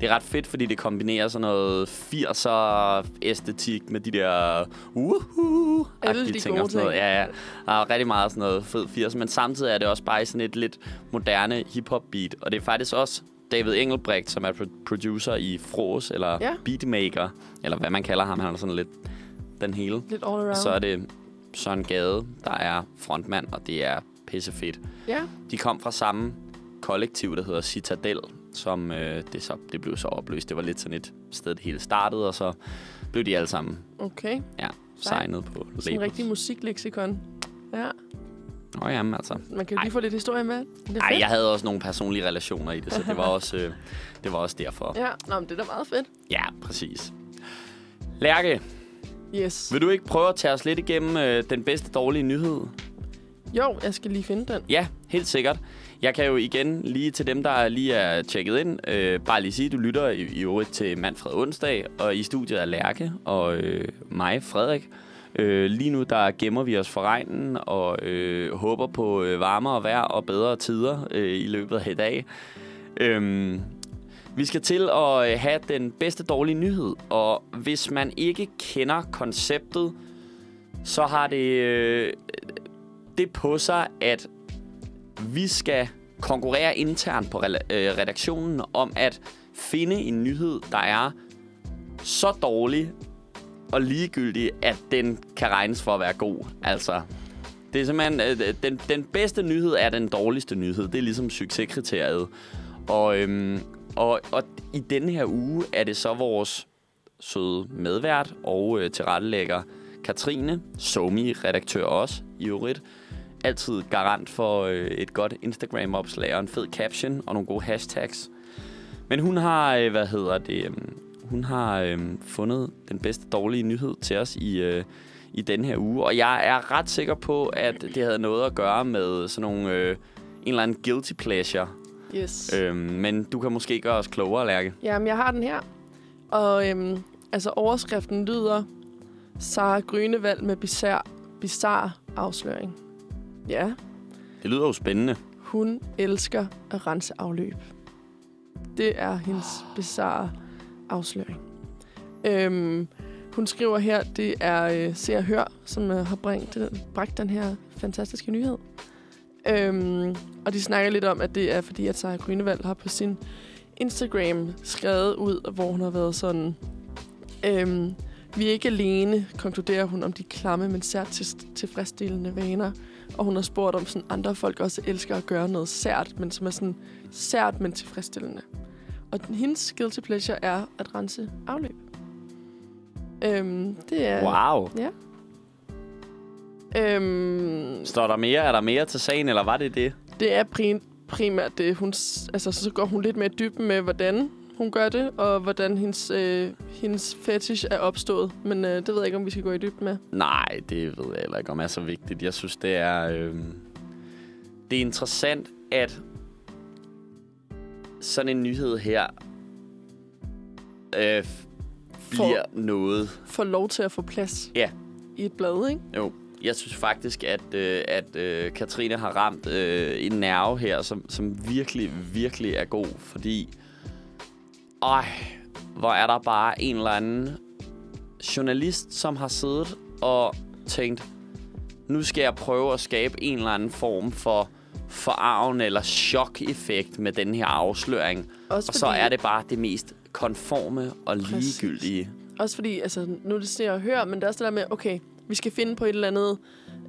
Speaker 2: det er ret fedt, fordi det kombinerer sådan noget 80'er æstetik med de der uhu
Speaker 3: Alle de
Speaker 2: ting
Speaker 3: gode
Speaker 2: og sådan noget. Ja, ja. Der er rigtig meget sådan noget fed 80'er, men samtidig er det også bare sådan et lidt moderne hip-hop beat. Og det er faktisk også David Engelbrecht, som er pro- producer i Fros, eller
Speaker 3: Ja.
Speaker 2: beatmaker, eller hvad man kalder ham. Han er sådan lidt den hele.
Speaker 3: lidt all around.
Speaker 2: Så er det Søren Gade, der er frontmand, og det er pissefedt.
Speaker 3: Ja,
Speaker 2: De kom fra samme kollektiv, der hedder Citadel, som øh, det, så, det blev så opløst. Det var lidt sådan et sted, det hele startede, og så blev de alle sammen
Speaker 3: okay.
Speaker 2: ja, signet på
Speaker 3: Sådan en
Speaker 2: labels.
Speaker 3: rigtig musikleksikon. Ja,
Speaker 2: Nå jamen, altså.
Speaker 3: man kan jo
Speaker 2: Ej.
Speaker 3: lige få lidt historie med.
Speaker 2: Ej,
Speaker 3: fedt.
Speaker 2: jeg havde også nogle personlige relationer i det, så det var *laughs* også, øh, det var også derfor.
Speaker 3: Ja, Nå, men det er da meget fedt.
Speaker 2: Ja, præcis. Lærke,
Speaker 3: Yes.
Speaker 2: vil du ikke prøve at tage os lidt igennem øh, den bedste dårlige nyhed?
Speaker 3: Jo, jeg skal lige finde den.
Speaker 2: Ja, helt sikkert. Jeg kan jo igen lige til dem, der lige er tjekket ind, øh, bare lige sige, at du lytter i, i øvrigt til Manfred Onsdag, og i studiet er Lærke og øh, mig, Frederik. Øh, lige nu der gemmer vi os for regnen og øh, håber på øh, varmere vejr og bedre tider øh, i løbet af i dag. Øhm, vi skal til at øh, have den bedste dårlige nyhed, og hvis man ikke kender konceptet, så har det øh, det på sig, at vi skal konkurrere internt på øh, redaktionen om at finde en nyhed, der er så dårlig og ligegyldig, at den kan regnes for at være god. Altså, det er simpelthen, øh, den, den bedste nyhed er den dårligste nyhed. Det er ligesom succeskriteriet. Og, øhm, og, og i denne her uge er det så vores søde medvært og øh, tilrettelægger Katrine, Somi-redaktør også i øvrigt, altid garant for øh, et godt Instagram-opslag og en fed caption og nogle gode hashtags. Men hun har, øh, hvad hedder det, øh, hun har øh, fundet den bedste dårlige nyhed til os i, øh, i den her uge. Og jeg er ret sikker på, at det havde noget at gøre med sådan nogle, øh, en eller anden guilty pleasure.
Speaker 3: Yes.
Speaker 2: Øh, men du kan måske gøre os klogere, Lærke.
Speaker 3: Jamen, jeg har den her. Og øhm, altså, overskriften lyder... Sara Grønevald med bizarre, bizarre afsløring. Ja,
Speaker 2: Det lyder jo spændende.
Speaker 3: hun elsker at rense afløb. Det er hendes bizarre afsløring. Øhm, hun skriver her, det er øh, Se og Hør, som øh, har bragt, bragt den her fantastiske nyhed. Øhm, og de snakker lidt om, at det er fordi, at Sarah Grønevald har på sin Instagram skrevet ud, hvor hun har været sådan... Øhm, vi er ikke alene, konkluderer hun om de klamme, men sært til, tilfredsstillende vaner. Og hun har spurgt om sådan andre folk også elsker at gøre noget sært, men som er sådan sært, men tilfredsstillende. Og hendes guilty pleasure er at rense afløb. Øhm, det er...
Speaker 2: Wow.
Speaker 3: Ja. Øhm,
Speaker 2: Står der mere? Er der mere til sagen, eller var det det?
Speaker 3: det er prim, primært det. Hun, altså, så går hun lidt mere dybden med, hvordan hun gør det, og hvordan hendes, øh, hendes fetish er opstået. Men øh, det ved jeg ikke, om vi skal gå i dybden med.
Speaker 2: Nej, det ved jeg heller ikke, om er så vigtigt. Jeg synes, det er... Øh, det er interessant, at sådan en nyhed her øh, bliver noget.
Speaker 3: Får lov til at få plads
Speaker 2: Ja.
Speaker 3: i et blad, ikke?
Speaker 2: Jo, jeg synes faktisk, at, øh, at øh, Katrine har ramt øh, en nerve her, som, som virkelig, virkelig er god, fordi... Øj, hvor er der bare en eller anden journalist, som har siddet og tænkt, nu skal jeg prøve at skabe en eller anden form for forarven eller chok-effekt med den her afsløring.
Speaker 3: Også
Speaker 2: Og så er det bare det mest konforme og
Speaker 3: Præcis.
Speaker 2: ligegyldige.
Speaker 3: Også fordi, altså, nu er det ser og høre, men det er også det der med, okay, vi skal finde på et eller andet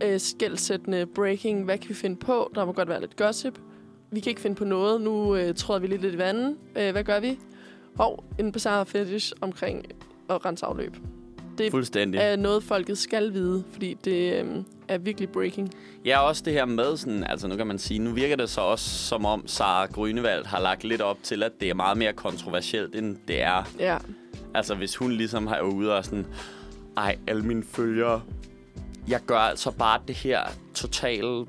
Speaker 3: øh, skældsættende breaking. Hvad kan vi finde på? Der må godt være lidt gossip. Vi kan ikke finde på noget. Nu øh, tråder vi lidt lidt i vandet. Øh, hvad gør vi? Hov, en bizarre fetish omkring at rense afløb. Det
Speaker 2: Fuldstændig.
Speaker 3: er noget, folket skal vide, fordi det øh, er virkelig breaking.
Speaker 2: Ja, også det her med sådan, altså nu kan man sige, nu virker det så også som om Sara Grønevald har lagt lidt op til, at det er meget mere kontroversielt, end det er.
Speaker 3: Ja,
Speaker 2: Altså hvis hun ligesom har ude og sådan, ej, alle mine følgere, jeg gør altså bare det her total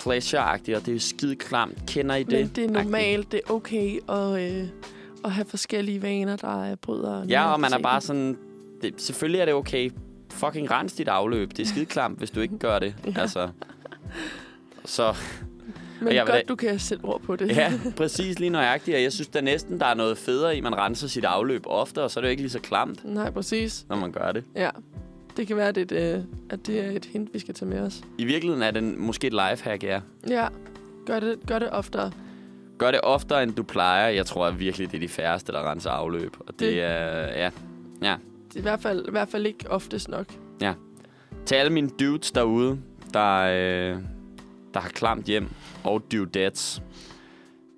Speaker 2: pleasure-agtigt, og det er skide klamt. Kender I det?
Speaker 3: men det er normalt, det er okay at, øh, at have forskellige vaner, der er bryder.
Speaker 2: Ja, og man er bare sådan, det, selvfølgelig er det okay. Fucking rens dit afløb. Det er skide klamt, hvis du ikke gør det. *laughs*
Speaker 3: Ja.
Speaker 2: Altså, så
Speaker 3: Men
Speaker 2: jeg
Speaker 3: godt,
Speaker 2: da-
Speaker 3: du kan sætte ord på det.
Speaker 2: Ja, *laughs* præcis lige nøjagtigt. Og jeg synes da næsten, der er noget federe i, at man renser sit afløb ofte, og så er det jo ikke lige så klamt,
Speaker 3: Nej, præcis.
Speaker 2: når man gør det.
Speaker 3: Ja. Det kan være, at det, et, øh, at det er et hint, vi skal tage med os.
Speaker 2: I virkeligheden er det måske et lifehack, ja.
Speaker 3: Ja, gør det, gør det oftere.
Speaker 2: Gør det oftere, end du plejer. Jeg tror at virkelig, det er de færreste, der renser afløb. Og det,
Speaker 3: Det-
Speaker 2: det er, ja.
Speaker 3: I hvert fald, i hvert fald ikke oftest nok.
Speaker 2: Til alle mine dudes derude, der, øh, der har klamt hjem, og dudettes,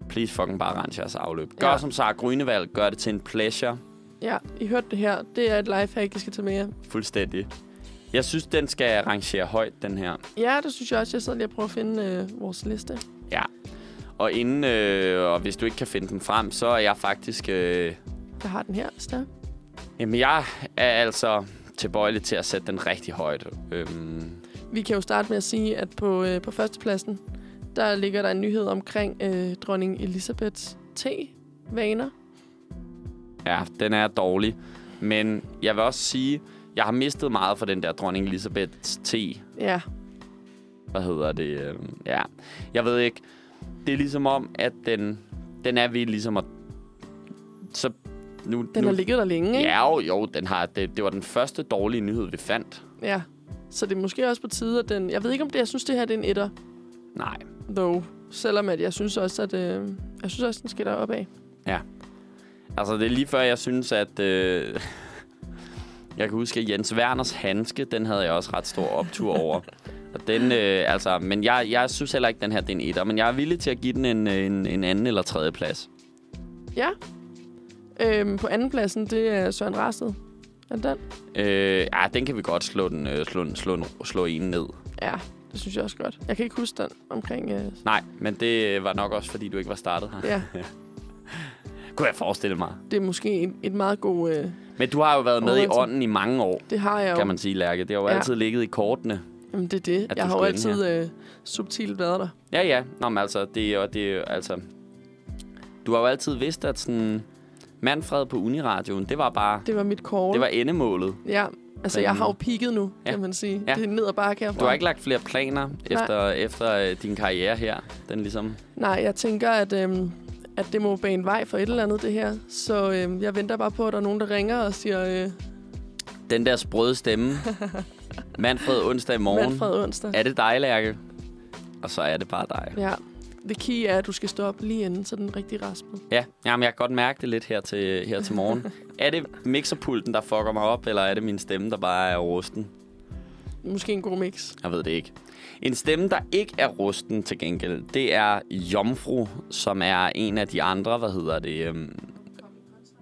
Speaker 2: please fucking bare rense jeres afløb. Gør
Speaker 3: Ja.
Speaker 2: som Sara Grønevald, gør det til en pleasure.
Speaker 3: Ja, I hørte det her. Det er et lifehack, I skal tage med jer.
Speaker 2: Fuldstændig. Jeg synes, den skal rangere højt, den her.
Speaker 3: Ja, det synes jeg også. Jeg sidder lige og prøver at finde øh, vores liste.
Speaker 2: Og inden, øh, og hvis du ikke kan finde den frem, så er jeg faktisk... Øh,
Speaker 3: Jeg har den her, hvis der.
Speaker 2: Jamen, jeg er altså tilbøjelig til at sætte den rigtig højt. Øhm,
Speaker 3: Vi kan jo starte med at sige, at på, øh, på førstepladsen, der ligger der en nyhed omkring øh, dronning Elisabeths te-vaner.
Speaker 2: ja, den er dårlig. Men jeg vil også sige, jeg har mistet meget for den der dronning Elisabeths te.
Speaker 3: Ja,
Speaker 2: Hvad hedder det? Øhm, ja, jeg ved ikke. Det er ligesom om, at den, den er ved ligesom at... Så nu,
Speaker 3: den
Speaker 2: nu,
Speaker 3: har ligget der længe, ikke?
Speaker 2: Ja, jo, jo den har, det, det var den første dårlige nyhed, vi fandt.
Speaker 3: ja. Så det er måske også på tide, at den... Jeg ved ikke, om det... Jeg synes, det her det er en etter.
Speaker 2: Nej,
Speaker 3: Though. Selvom at jeg synes også, at... Øh, jeg synes også, den skal deroppe af.
Speaker 2: Altså, det er lige før, jeg synes, at... Øh, *laughs* jeg kan huske, at Jens Werners handske, den havde jeg også ret stor optur over. Og den, øh, altså, men jeg, jeg synes heller ikke, den her det er en etter, men jeg er villig til at give den en, en, en anden eller tredje plads.
Speaker 3: Ja. Øhm, på anden pladsen, det er Søren Rasted. Er det den?
Speaker 2: Øh, ja, den kan vi godt slå, den, øh, slå, den- slå, den- slå en ned.
Speaker 3: Ja, det synes jeg også godt. Jeg kan ikke huske den omkring... Øh,
Speaker 2: Nej, men det var nok også, fordi du ikke var startet her.
Speaker 3: ja, *laughs*
Speaker 2: Kunne jeg forestille mig.
Speaker 3: det er måske et, et meget god... Øh,
Speaker 2: Men du har jo været med i ånden i mange år,
Speaker 3: det har jeg jo.
Speaker 2: kan man sige, Lærke. Det har jo
Speaker 3: Ja.
Speaker 2: altid ligget i kortene.
Speaker 3: Jamen, det er det. Jeg har jo altid øh, subtilt været der.
Speaker 2: Ja, ja. Nå, men altså, det er jo, det er altså... Du har jo altid vidst, at sådan... Manfred på Uniradioen, det var bare...
Speaker 3: Det var mit call.
Speaker 2: Det var endemålet.
Speaker 3: Ja, altså jeg har jo peaked nu,
Speaker 2: Ja.
Speaker 3: kan man sige.
Speaker 2: Ja.
Speaker 3: Det er ned og bakke herfra.
Speaker 2: Du har ikke lagt flere planer efter, efter øh, din karriere her? Den ligesom...
Speaker 3: Nej, jeg tænker, at, øhm, at det må bane vej for et eller andet, det her. Så øhm, jeg venter bare på, at der er nogen, der ringer og siger, øh,
Speaker 2: Den der sprøde stemme. *laughs* Manfred onsdag morgen.
Speaker 3: Manfred onsdag.
Speaker 2: Er det dig, Lærke? Og så er det bare dig.
Speaker 3: Ja. Det key er, at du skal stå op lige inden, så den rigtig raspet.
Speaker 2: Ja, jamen, jeg kan godt mærke det lidt her til, her til morgen. *laughs* er det mixerpulten, der fucker mig op, eller er det min stemme, der bare er rusten?
Speaker 3: Måske en god mix.
Speaker 2: Jeg ved det ikke. En stemme, der ikke er rusten til gengæld, det er Jomfru, som er en af de andre, hvad hedder det, øhm,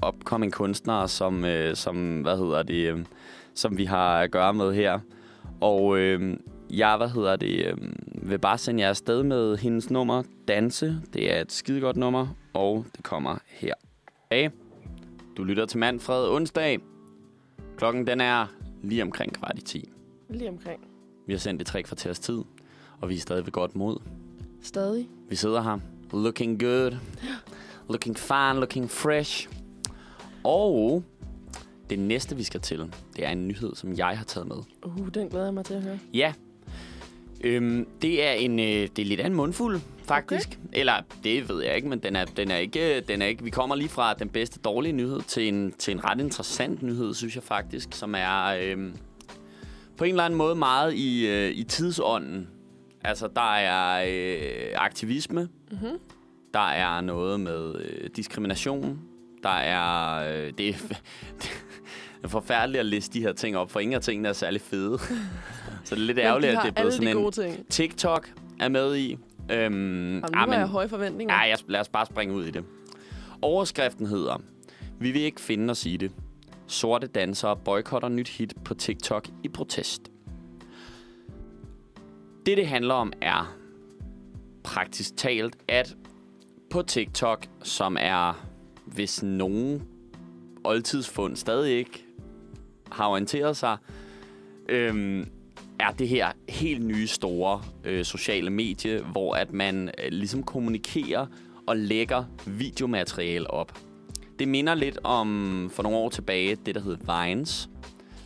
Speaker 2: upcoming kunstnere, som, øh, som, hvad hedder det, øhm, som vi har at gøre med her. Og øhm, jeg, hvad hedder det, øhm, vil bare sende jer afsted med hendes nummer, Danse. Det er et skidegodt nummer, og det kommer her. Hey, du lytter til Manfred onsdag. Klokken den er lige omkring kvart i 10.
Speaker 3: Lige omkring.
Speaker 2: Vi har sendt i tre kvarters tid, og vi er stadig ved godt mod.
Speaker 3: Stadig.
Speaker 2: Vi sidder her, looking good, looking fine, looking fresh. Og det næste, vi skal til, det er en nyhed, som jeg har taget med.
Speaker 3: Uh, den glæder jeg mig til at høre.
Speaker 2: Ja, øhm, det er en, øh, det er lidt af en mundfuld, faktisk. Okay. Eller det ved jeg ikke, men den er, den er ikke, den er ikke. Vi kommer lige fra den bedste dårlige nyhed til en, til en ret interessant nyhed, synes jeg faktisk, som er øhm, på en eller anden måde meget i, øh, i tidsånden. Altså, der er øh, aktivisme,
Speaker 3: Mm-hmm.
Speaker 2: der er noget med øh, diskrimination, der er... Øh, det, er det *laughs* er forfærdeligt at liste de her ting op, for ingen af tingene er særlig fede. *laughs* Så det er lidt ærgerligt, at det er blevet sådan
Speaker 3: de
Speaker 2: en...
Speaker 3: ting.
Speaker 2: TikTok er med i. Øhm,
Speaker 3: Jamen, nu
Speaker 2: ah,
Speaker 3: har jeg høje forventninger.
Speaker 2: Ja, jeg, lad os bare springe ud i det. Overskriften hedder, vi vil ikke finde os i det. Sorte dansere boykotter nyt hit på TikTok i protest. Det, det handler om, er praktisk talt, at på TikTok, som er, hvis nogen oldtidsfund stadig ikke har orienteret sig, øhm, er det her helt nye store øh, sociale medie, hvor at man øh, ligesom kommunikerer og lægger videomateriale op. Det minder lidt om for nogle år tilbage det, der hed Vines,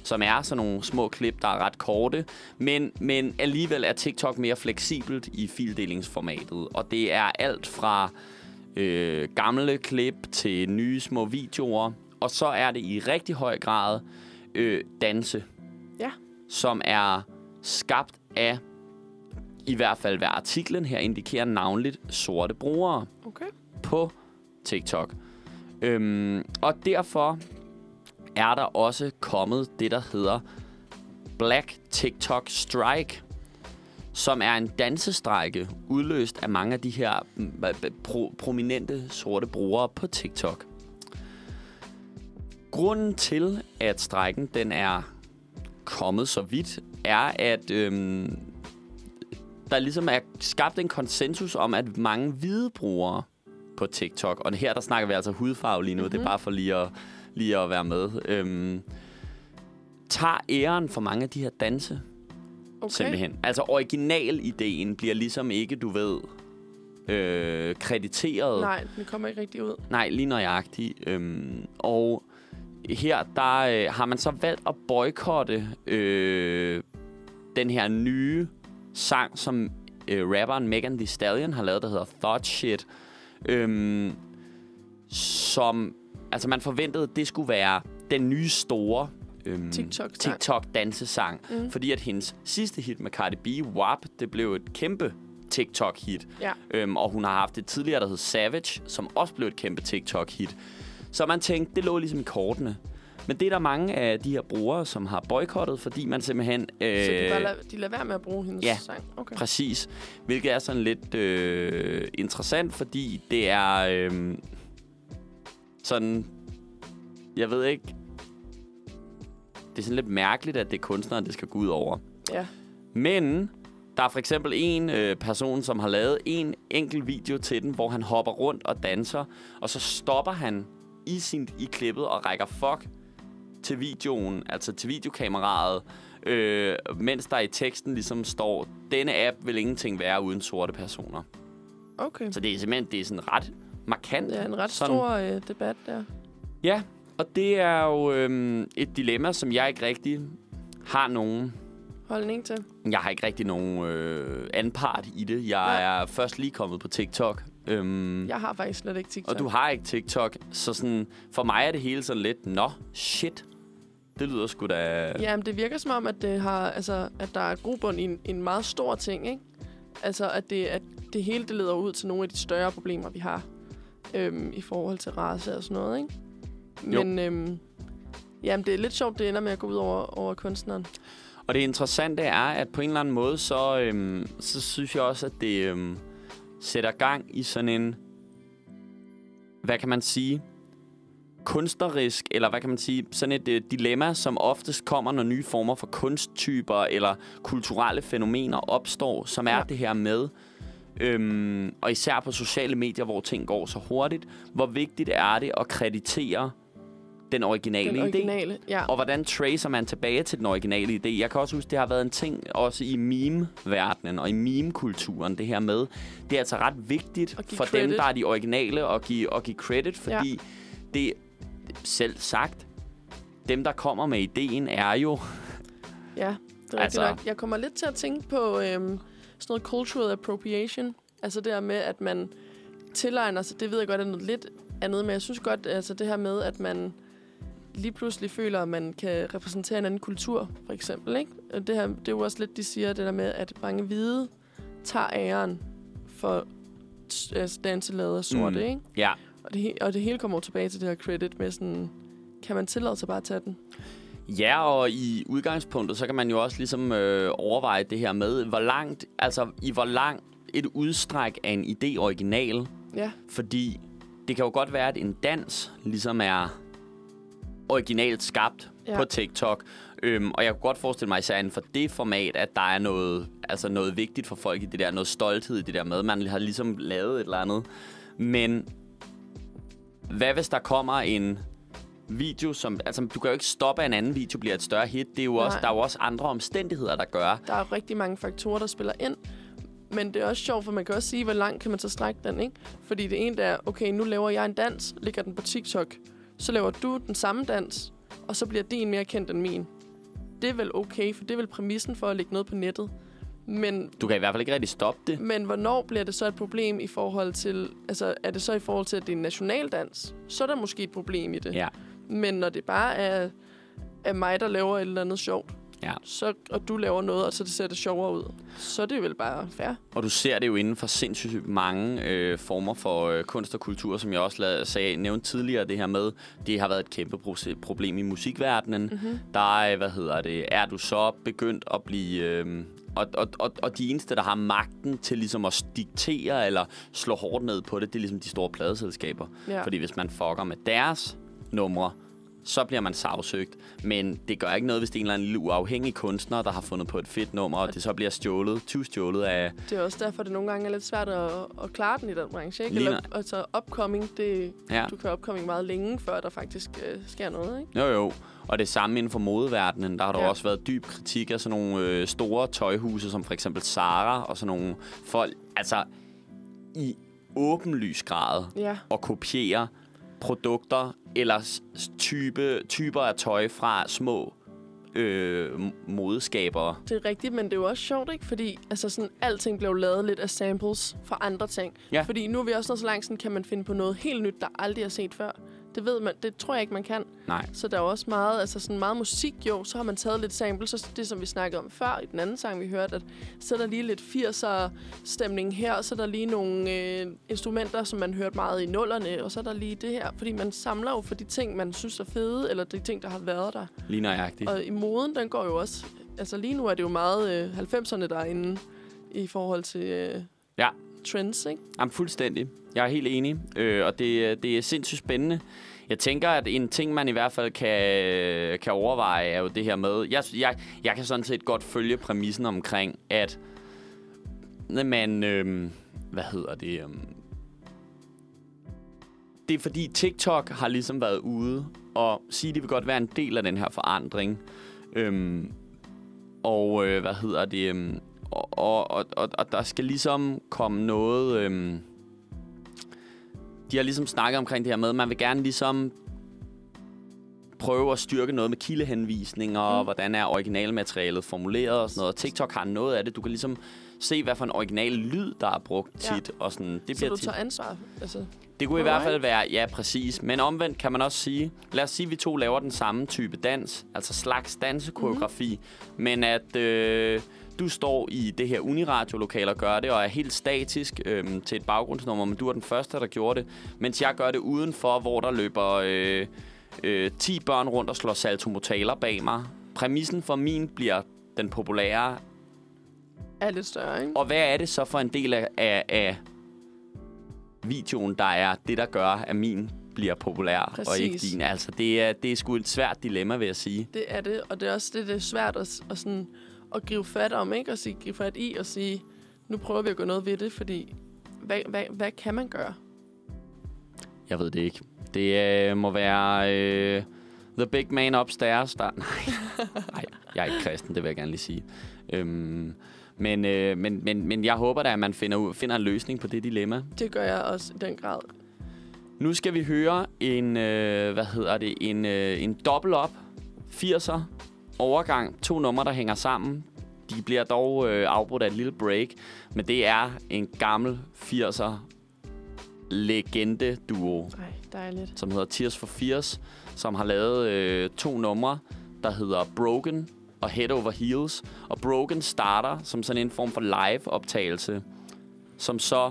Speaker 2: som er sådan nogle små klip, der er ret korte, men, men alligevel er TikTok mere fleksibelt i fildelingsformatet. Og det er alt fra øh, gamle klip til nye små videoer, og så er det i rigtig høj grad øh, danse
Speaker 3: Ja.
Speaker 2: som er skabt af, i hvert fald hvad artiklen her indikerer navnligt, sorte brugere
Speaker 3: Okay.
Speaker 2: på TikTok. Øhm, og derfor er der også kommet det, der hedder Black TikTok Strike, som er en dansestrække udløst af mange af de her pro- prominente sorte brugere på TikTok. Grunden til, at strækken den er kommet så vidt, er, at øhm, der ligesom er skabt en konsensus om, at mange hvide brugere på TikTok, og her der snakker vi altså hudfarve lige nu, mm-hmm. det er bare for lige at, lige at være med, øhm, tager æren for mange af de her danse,
Speaker 3: Okay.
Speaker 2: simpelthen. Altså originalideen bliver ligesom ikke, du ved, øh, krediteret.
Speaker 3: Nej, den kommer ikke rigtig ud.
Speaker 2: Nej, lige nøjagtigt. Øhm, og her der øh, har man så valgt at boykotte øh, den her nye sang, som øh, rapperen Megan Thee Stallion har lavet, der hedder Thought Shit. Øhm, som, altså man forventede, det skulle være den nye store øhm. TikTok-dansesang.
Speaker 3: Mm.
Speaker 2: Mm. Fordi at hendes sidste hit med Cardi B, WAP, det blev et kæmpe TikTok-hit.
Speaker 3: Ja.
Speaker 2: Øhm, og hun har haft et tidligere, der hed Savage, som også blev et kæmpe TikTok-hit. Så man tænkte, det lå ligesom i kortene. Men det er der mange af de her brugere, som har boykottet, fordi man simpelthen... Øh,
Speaker 3: Så de, bare lader, de lader være med at bruge hendes
Speaker 2: ja.
Speaker 3: sang? Okay.
Speaker 2: Præcis. Hvilket er sådan lidt øh, interessant, fordi det er øh, sådan... Jeg ved ikke... Det er sådan lidt mærkeligt, at det er kunstneren, det skal gå ud over.
Speaker 3: Ja.
Speaker 2: Men der er for eksempel en øh, person, som har lavet en enkelt video til den, hvor han hopper rundt og danser, og så stopper han i, sin, i klippet og rækker fuck til videoen, altså til videokameraet, øh, mens der i teksten ligesom står, denne app vil ingenting være uden sorte personer.
Speaker 3: Okay.
Speaker 2: Så det er simpelthen det er sådan ret markant.
Speaker 3: Det er en ret
Speaker 2: sådan,
Speaker 3: stor øh, debat der.
Speaker 2: Ja, og det er jo øhm, et dilemma, som jeg ikke rigtig har nogen...
Speaker 3: Holdning til.
Speaker 2: Jeg har ikke rigtig nogen øh, anden part i det. Jeg
Speaker 3: Nej.
Speaker 2: er først lige kommet på TikTok. Øhm,
Speaker 3: Jeg har faktisk slet ikke TikTok.
Speaker 2: Og du har ikke TikTok, så sådan, for mig er det hele sådan lidt, nå, shit. Det lyder sgu da...
Speaker 3: Ja, men det virker som om, at, det har, altså, at der er grobund i en, en meget stor ting, ikke? Altså, at det, at det hele det leder ud til nogle af de større problemer, vi har øhm, i forhold til race og sådan noget, ikke?
Speaker 2: Jo.
Speaker 3: Men øhm, jamen, det er lidt sjovt, det ender med at gå ud over, over kunstneren.
Speaker 2: Og det interessante er, at på en eller anden måde, så, øhm, så synes jeg også, at det øhm, sætter gang i sådan en, hvad kan man sige, kunstnerisk, eller hvad kan man sige, sådan et øh, dilemma, som oftest kommer, når nye former for kunsttyper eller kulturelle fænomener opstår, som er
Speaker 3: Ja.
Speaker 2: det her med, øhm, og især på sociale medier, hvor ting går så hurtigt, hvor vigtigt er det at kreditere den originale
Speaker 3: Den
Speaker 2: idé?
Speaker 3: originale, ja.
Speaker 2: Og hvordan tracer man tilbage til den originale idé? Jeg kan også huske, det har været en ting også i meme-verdenen og i meme-kulturen, det her med. Det er altså ret vigtigt for dem,
Speaker 3: credit.
Speaker 2: der er de originale, at give, at give credit, fordi ja. det selv sagt, dem, der kommer med ideen, er jo...
Speaker 3: Ja, det er
Speaker 2: Altså-
Speaker 3: nok. Jeg kommer lidt til at tænke på øhm, sådan noget cultural appropriation. Altså det her med, at man tilegner sig, det ved jeg godt er noget lidt andet, men jeg synes godt, altså det her med, at man lige pludselig føler, at man kan repræsentere en anden kultur, for eksempel. Ikke? Og det, her, det er jo også lidt, de siger, det der med, at mange hvide tager æren for altså, danselaget af sorte,
Speaker 2: Mm.
Speaker 3: ikke?
Speaker 2: Ja,
Speaker 3: Og det, og det hele kommer tilbage til det her credit med sådan, kan man tillade sig bare at tage den?
Speaker 2: Ja, og i udgangspunktet, så kan man jo også ligesom øh, overveje det her med, hvor langt, altså i hvor langt et udstræk af en idé original,
Speaker 3: Ja,
Speaker 2: fordi det kan jo godt være, at en dans ligesom er originalt skabt
Speaker 3: ja.
Speaker 2: på TikTok. Øhm, og jeg kunne godt forestille mig især inden for det format, at der er noget, altså noget vigtigt for folk i det der, noget stolthed i det der med, man har ligesom lavet et eller andet. Men hvad hvis der kommer en video, som... Altså, du kan jo ikke stoppe, at en anden video bliver et større hit. Det er jo også,
Speaker 3: Nej.
Speaker 2: der er jo også andre omstændigheder, der gør.
Speaker 3: der er rigtig mange faktorer, der spiller ind. Men det er også sjovt, for man kan også sige, hvor langt kan man så strække den, ikke? Fordi det ene der er, okay, nu laver jeg en dans, lægger den på TikTok. Så laver du den samme dans, og så bliver din mere kendt end min. Det er vel okay, for det er vel præmissen for at lægge noget på nettet. Men,
Speaker 2: Du kan i hvert fald ikke rigtig stoppe det.
Speaker 3: men hvornår bliver det så et problem i forhold til... Altså, er det så i forhold til, at det er en nationaldans? Så er der måske et problem i det.
Speaker 2: Ja.
Speaker 3: Men når det bare er, er mig, der laver et eller andet sjovt,
Speaker 2: Ja.
Speaker 3: så, og du laver noget, og så det ser det sjovere ud, så er det vel bare fair.
Speaker 2: Og du ser det jo inden for sindssygt mange øh, former for øh, kunst og kultur, som jeg også lavede, sagde, nævnte tidligere, det her med, det har været et kæmpe pro- problem i musikverdenen.
Speaker 3: Mm-hmm.
Speaker 2: Der er, hvad hedder det, er du så begyndt at blive... Øh, og, og, og, og de eneste, der har magten til ligesom at diktere eller slå hårdt ned på det, det er ligesom de store pladeselskaber.
Speaker 3: Ja.
Speaker 2: Fordi hvis man fucker med deres numre, så bliver man sagsøgt. Men det gør ikke noget, hvis det er en eller anden uafhængig kunstner, der har fundet på et fedt nummer, og det så bliver stjålet, tyvstjålet af...
Speaker 3: Det er også derfor, det nogle gange er lidt svært at, at klare den i den branche. Ikke?
Speaker 2: Lige
Speaker 3: Eller, altså upcoming, det,
Speaker 2: Ja.
Speaker 3: du kan upcoming meget længe, før der faktisk øh, sker noget. Ikke?
Speaker 2: Jo, jo. Og det samme inden for modeverdenen. Der har der Ja. også været dyb kritik af sådan nogle øh, store tøjhuse, som for eksempel Zara og sådan nogle folk. Altså, i åbenlys grad
Speaker 3: Ja,
Speaker 2: at kopiere produkter eller type, typer af tøj fra små øh, modeskabere.
Speaker 3: det er rigtigt, men det er jo også sjovt, ikke? Fordi altså, sådan, alting blev lavet lidt af samples fra andre ting.
Speaker 2: Ja.
Speaker 3: Fordi nu er vi også nået så langt, sådan, kan man finde på noget helt nyt, der aldrig er set før. Det ved man, det tror jeg ikke, man kan.
Speaker 2: Nej.
Speaker 3: Så der er også meget, altså sådan meget musik, jo. Så har man taget lidt samples, så det som vi snakkede om før i den anden sang, vi hørte, at så er der lige lidt 80'er stemning her, og så er der lige nogle øh, instrumenter, som man hørte meget i nullerne, og så er der lige det her. Fordi man samler jo for de ting, man synes er fede, eller de ting, der har været der.
Speaker 2: Lige nøjagtigt.
Speaker 3: Og i moden, den går jo også... Altså lige nu er det jo meget øh, 90'erne, der er inde i forhold til øh,
Speaker 2: Ja
Speaker 3: trends, ikke?
Speaker 2: Jamen, fuldstændig. Jeg er helt enig, øh, og det, det er sindssygt spændende. Jeg tænker, at en ting, man i hvert fald kan, kan overveje, er jo det her med... Jeg, jeg, jeg kan sådan set godt følge præmissen omkring, at man... Øh, hvad hedder det? Øh, det er fordi TikTok har ligesom været ude og sige, at de vil godt være en del af den her forandring. Øhm, og øh, hvad hedder det? Øhm, og, og, og, og, og der skal ligesom komme noget... Øhm, de har ligesom snakket omkring det her med, at man vil gerne ligesom prøve at styrke noget med kildehenvisninger, og
Speaker 3: Mm.
Speaker 2: hvordan er originalmaterialet formuleret og sådan noget. Og TikTok har noget af det. Du kan ligesom se, hvad for en original lyd, der er brugt
Speaker 3: Ja.
Speaker 2: tit. Og sådan, det
Speaker 3: Så
Speaker 2: bliver
Speaker 3: du
Speaker 2: tit.
Speaker 3: tager ansvar. Altså,
Speaker 2: Det kunne i hvert fald være, ja, præcis. Men omvendt kan man også sige, lad os sige, at vi to laver den samme type dans, altså slags dansekoreografi, mm-hmm. men at øh, du står i det her uniradiolokale og gør det, og er helt statisk øh, til et baggrundsnummer, men du er den første, der gjorde det, mens jeg gør det udenfor, hvor der løber øh, øh, 10 børn rundt og slår saltomotaler bag mig. Præmissen for min bliver den populære,
Speaker 3: er lidt større, ikke?
Speaker 2: og hvad er det så for en del af, af, af videoen, der er det, der gør, at min bliver populær, Præcis. og ikke din? Altså, det er, det er sgu et svært dilemma, vil jeg sige.
Speaker 3: Det er det, og det er også det, det er svært at, at, sådan, at gribe fat om, ikke? Og sige, gribe fat i og sige, nu prøver vi at gøre noget ved det, fordi hvad, hvad, hvad kan man gøre?
Speaker 2: Jeg ved det ikke. Det øh, må være øh, The Big Man Upstairs. Der... *laughs* Nej. Nej, jeg er ikke kristen, det vil jeg gerne lige sige. Øhm, men, øh, men, men, men jeg håber da, at man finder, ud, finder en løsning på det dilemma.
Speaker 3: Det gør jeg også i den grad.
Speaker 2: Nu skal vi høre en, øh, hvad hedder det, en, øh, en dobbelt op 80'er overgang. To numre, der hænger sammen. De bliver dog øh, afbrudt af et lille break, men det er en gammel 80'er legende duo,
Speaker 3: Nej, dejligt.
Speaker 2: som hedder Tears for Fears, som har lavet øh, to numre, der hedder Broken og Head Over Heels. Og Broken starter som sådan en form for live-optagelse, som så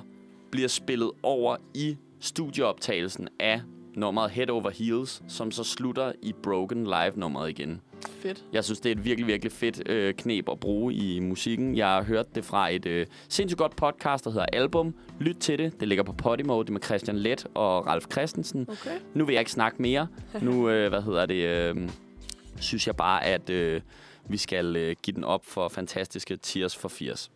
Speaker 2: bliver spillet over i studieoptagelsen af nummeret Head Over Heels, som så slutter i Broken Live-nummeret igen.
Speaker 3: Fedt.
Speaker 2: Jeg synes, det er et virkelig, virkelig fedt øh, knep at bruge i musikken. Jeg har hørt det fra et øh, sindssygt godt podcast, der hedder Album. Lyt til det. Det ligger på Podimo. Det er med Christian Let og Ralf Christensen.
Speaker 3: Okay.
Speaker 2: Nu vil jeg ikke snakke mere. Nu, øh, hvad hedder det, øh, synes jeg bare, at øh, vi skal øh, give den op for fantastiske Tears for 80.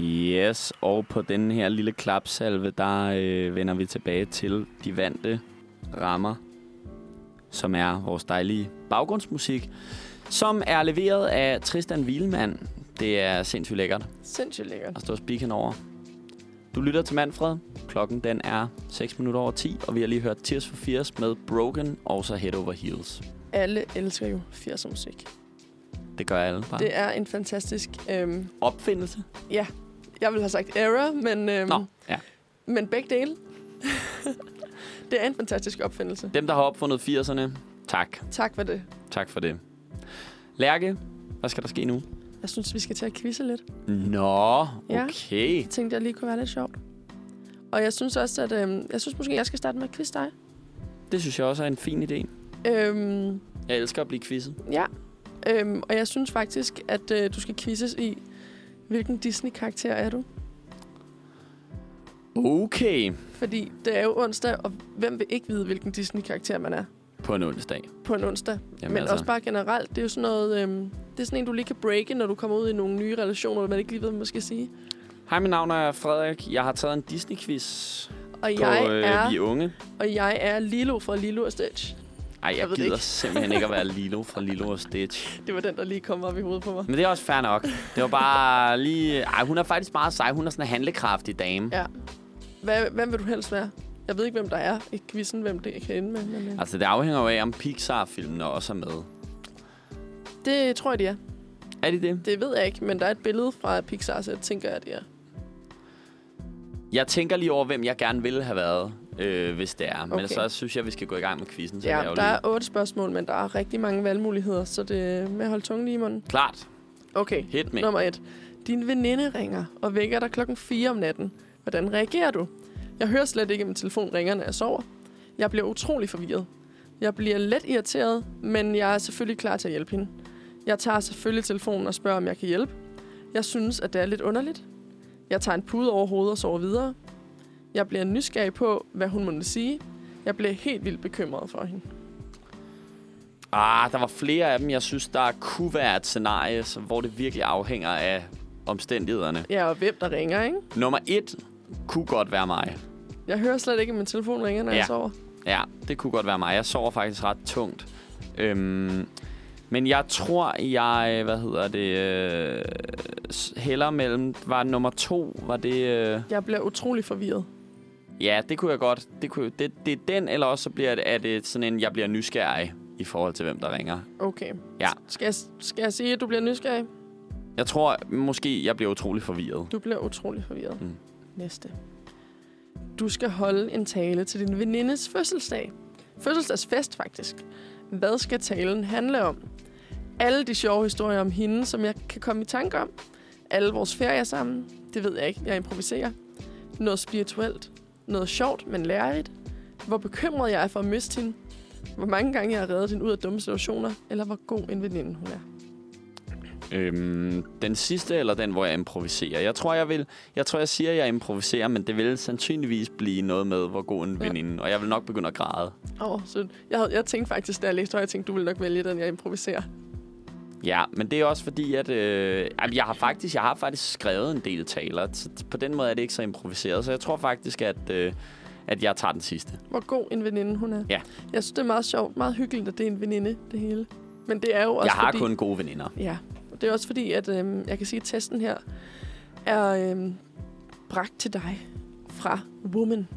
Speaker 2: Yes, og på den her lille klapsalve, der øh, vender vi tilbage til de vante rammer, som er vores dejlige baggrundsmusik, som er leveret af Tristan Wielmann. Det er sindssygt lækkert
Speaker 3: Sindssygt lækkert.
Speaker 2: at stå og speak henover. Du lytter til Manfred. Klokken den er 6 minutter over 10, og vi har lige hørt Tears for Fears med Broken og så Head Over Heels.
Speaker 3: Alle elsker jo 80'er musik.
Speaker 2: Det gør alle bare.
Speaker 3: Det er en fantastisk... Øhm,
Speaker 2: Opfindelse?
Speaker 3: jeg vil have sagt era, men, øhm,
Speaker 2: Nå, ja.
Speaker 3: men begge dele. *laughs* det er en fantastisk opfindelse.
Speaker 2: Dem, der har opfundet 80'erne, tak.
Speaker 3: Tak for det.
Speaker 2: Tak for det. Lærke, hvad skal der ske nu?
Speaker 3: Jeg synes, vi skal til at quizze lidt.
Speaker 2: Nå,
Speaker 3: Ja.
Speaker 2: okay.
Speaker 3: Jeg tænkte, jeg lige kunne være lidt sjovt. Og jeg synes også, at... Øhm, jeg synes måske, jeg skal starte med at quizze dig.
Speaker 2: Det synes jeg også er en fin idé.
Speaker 3: Øhm,
Speaker 2: Jeg elsker at blive quizzet.
Speaker 3: ja. Øhm, og jeg synes faktisk, at øh, du skal quizzes i, hvilken Disney-karakter er du?
Speaker 2: Okay.
Speaker 3: Fordi det er jo onsdag, og hvem vil ikke vide, hvilken Disney-karakter man er
Speaker 2: På en onsdag.
Speaker 3: på en onsdag?
Speaker 2: Jamen
Speaker 3: Men
Speaker 2: altså.
Speaker 3: også bare generelt. Det er jo sådan noget... Øhm, det er sådan en, du lige kan breake, når du kommer ud i nogle nye relationer, hvor man ikke lige ved, hvad man skal sige.
Speaker 2: Hej, mit navn er Frederik. Jeg har taget en Disney-quiz
Speaker 3: Og
Speaker 2: på
Speaker 3: jeg,
Speaker 2: øh,
Speaker 3: er,
Speaker 2: Vi Unge.
Speaker 3: og jeg er Lilo fra Lilo og Stitch.
Speaker 2: Ej, jeg,
Speaker 3: Jeg
Speaker 2: gider
Speaker 3: ikke.
Speaker 2: simpelthen ikke at være *laughs* Lilo fra Lilo og Stitch.
Speaker 3: Det var den, der lige kom op i hovedet på mig.
Speaker 2: Men det er også fair nok. Det var bare lige... Ej, hun er faktisk meget sej. Hun er sådan en handlekraftig dame.
Speaker 3: Ja. Hvad, hvem vil du helst være? Jeg ved ikke, hvem der er i quizzen, hvem det kan ende med. Men, øh,
Speaker 2: Altså, det afhænger jo af, om Pixar-filmene også er med.
Speaker 3: det tror jeg, de er.
Speaker 2: Er de det?
Speaker 3: Det ved jeg ikke, men der er et billede fra Pixar, så jeg tænker, at de er.
Speaker 2: Jeg tænker lige over, hvem jeg gerne ville have været, øh, hvis det er. Men
Speaker 3: Okay.
Speaker 2: så synes jeg, vi skal gå i gang med quizzen. Så
Speaker 3: Ja,
Speaker 2: jo
Speaker 3: der
Speaker 2: lige...
Speaker 3: er otte spørgsmål, men der er rigtig mange valgmuligheder, så det er med at holde tungen lige i munden.
Speaker 2: Klart.
Speaker 3: Okay,
Speaker 2: Hit me.
Speaker 3: nummer et. Din veninde ringer og vækker dig klokken 4 om natten. Hvordan reagerer du? Jeg hører slet ikke, at min telefon ringer, når jeg sover. Jeg bliver utrolig forvirret. Jeg bliver let irriteret, men jeg er selvfølgelig klar til at hjælpe hende. Jeg tager selvfølgelig telefonen og spørger, om jeg kan hjælpe. Jeg synes, at det er lidt underligt. Jeg tager en pude over hovedet og sover videre. Jeg bliver nysgerrig på, hvad hun måtte sige. Jeg bliver helt vildt bekymret for hende.
Speaker 2: Ah, der var flere af dem, jeg synes, der kunne være et scenarie, hvor det virkelig afhænger af omstændighederne.
Speaker 3: Ja, og hvem der ringer, ikke?
Speaker 2: Nummer et kunne godt være mig.
Speaker 3: Jeg hører slet ikke, at min telefon ringer, når ja. Jeg sover.
Speaker 2: Ja, det kunne godt være mig. Jeg sover faktisk ret tungt. Øhm, men jeg tror, jeg, hvad hedder det, øh, hælder mellem, var nummer to, var det, øh,
Speaker 3: Jeg bliver utrolig forvirret.
Speaker 2: Ja, det kunne jeg godt. Det, kunne, det, det er den, eller også så bliver det, er det sådan en, jeg bliver nysgerrig i forhold til, hvem der ringer.
Speaker 3: Okay.
Speaker 2: Ja.
Speaker 3: Skal jeg, skal jeg sige, at du bliver nysgerrig?
Speaker 2: Jeg tror måske, jeg bliver utrolig forvirret.
Speaker 3: Du bliver utrolig forvirret.
Speaker 2: Mm.
Speaker 3: Næste. Du skal holde en tale til din venindes fødselsdag. Fødselsdagsfest, faktisk. Hvad skal talen handle om? Alle de sjove historier om hende, som jeg kan komme i tanke om. Alle vores ferier sammen. Det ved jeg ikke. Jeg improviserer. Noget spirituelt. Noget sjovt, men lærerigt. Hvor bekymret jeg er for at miste hende. Hvor mange gange jeg har reddet hende ud af dumme situationer. Eller hvor god en veninde hun er.
Speaker 2: Øhm, den sidste, eller den, hvor jeg improviserer? Jeg tror, jeg vil... Jeg tror, jeg siger, at jeg improviserer, men det vil sandsynligvis blive noget med, hvor god en
Speaker 3: Ja.
Speaker 2: veninde. Og jeg vil nok begynde at græde.
Speaker 3: Åh, oh, jeg, havde, jeg tænkte faktisk, da jeg læste, og jeg tænkte, du ville nok vælge den, jeg improviserer.
Speaker 2: Ja, men det er også fordi, at øh, jeg har faktisk jeg har faktisk skrevet en del taler. Så på den måde er det ikke så improviseret. Så jeg tror faktisk, at, øh, at jeg tager den sidste.
Speaker 3: Hvor god en veninde hun er.
Speaker 2: Ja.
Speaker 3: Jeg synes, det er meget sjovt, meget hyggeligt, at det er en veninde, det hele. Men det er jo også
Speaker 2: jeg har
Speaker 3: fordi...
Speaker 2: kun gode veninder.
Speaker 3: Ja, det er også fordi, at øhm, jeg kan sige, at testen her er øhm, bragt til dig fra Woman.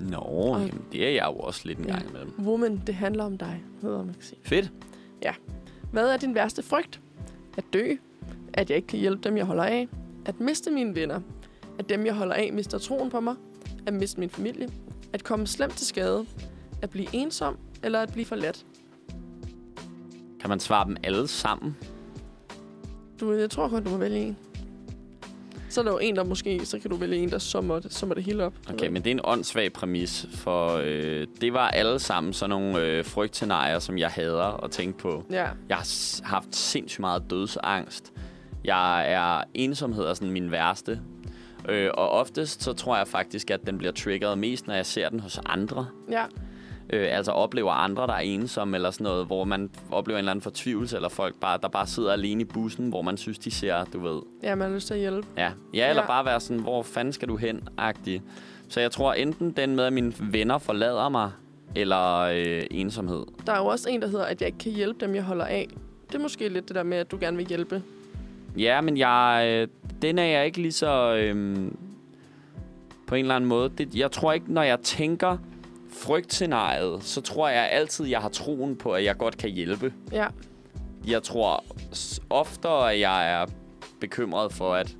Speaker 2: Nå,
Speaker 3: Og-
Speaker 2: jamen, det er jeg jo også lidt en
Speaker 3: Ja.
Speaker 2: gang imellem.
Speaker 3: Woman, det handler om dig, hedder man kan sige.
Speaker 2: Fedt.
Speaker 3: Hvad er din værste frygt? At dø? At jeg ikke kan hjælpe dem, jeg holder af? At miste mine venner? At dem, jeg holder af, mister troen på mig? At miste min familie? At komme slemt til skade? At blive ensom? Eller at blive forladt?
Speaker 2: Kan man svare dem alle sammen?
Speaker 3: Du, jeg tror kun, du må vælge en. Så er der jo en, der måske, så kan du vælge en, der summer summer det hele op.
Speaker 2: Okay, men det er en åndssvag præmis, for øh, det var alle sammen sådan nogle øh, frygtscenarier, som jeg hader at tænke på.
Speaker 3: Ja,
Speaker 2: Jeg har haft sindssygt meget dødsangst. Jeg er ensomhed er sådan min værste. Øh, og oftest så tror jeg faktisk, at den bliver triggeret mest, når jeg ser den hos andre.
Speaker 3: ja,
Speaker 2: Øh, altså oplever andre, der er ensomme eller sådan noget, hvor man oplever en eller anden fortvivlelse, eller folk, bare, der bare sidder alene i bussen, hvor man synes, de ser, du ved,
Speaker 3: ja, man har lyst til at hjælpe.
Speaker 2: Ja, ja eller
Speaker 3: Ja.
Speaker 2: bare være sådan, hvor fanden skal du hen, agtig. Så jeg tror enten den med, at mine venner forlader mig, eller øh, ensomhed.
Speaker 3: Der er jo også en, der hedder, at jeg ikke kan hjælpe dem, jeg holder af. Det er måske lidt det der med, at du gerne vil hjælpe.
Speaker 2: Ja, men jeg, øh, den er jeg ikke lige så... Øh, på en eller anden måde. Det, jeg tror ikke, når jeg tænker frygtscenariet, så tror jeg altid, jeg har troen på, at jeg godt kan hjælpe.
Speaker 3: Ja,
Speaker 2: Jeg tror oftere, at jeg er bekymret for, at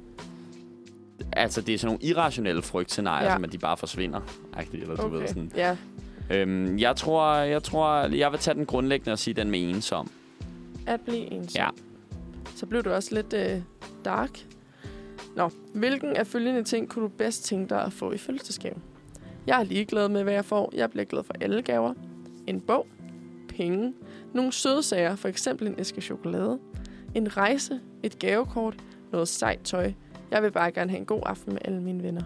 Speaker 2: altså, det er sådan nogle irrationelle frygtscenarier,
Speaker 3: Ja.
Speaker 2: som at de bare forsvinder. Agtigt, eller du
Speaker 3: okay.
Speaker 2: ved sådan.
Speaker 3: Ja,
Speaker 2: Øhm, jeg tror, jeg tror, jeg vil tage den grundlæggende og sige den med ensom.
Speaker 3: at blive ensom.
Speaker 2: Ja.
Speaker 3: Så blev du også lidt øh, dark. Nå, hvilken af følgende ting kunne du bedst tænke dig at få i fødselsdagsgave? Jeg er ligeglad med, hvad jeg får. Jeg bliver glad for alle gaver. En bog, penge, nogle søde sager, for eksempel en æske chokolade, en rejse, et gavekort, noget sejt tøj. Jeg vil bare gerne have en god aften med alle mine venner.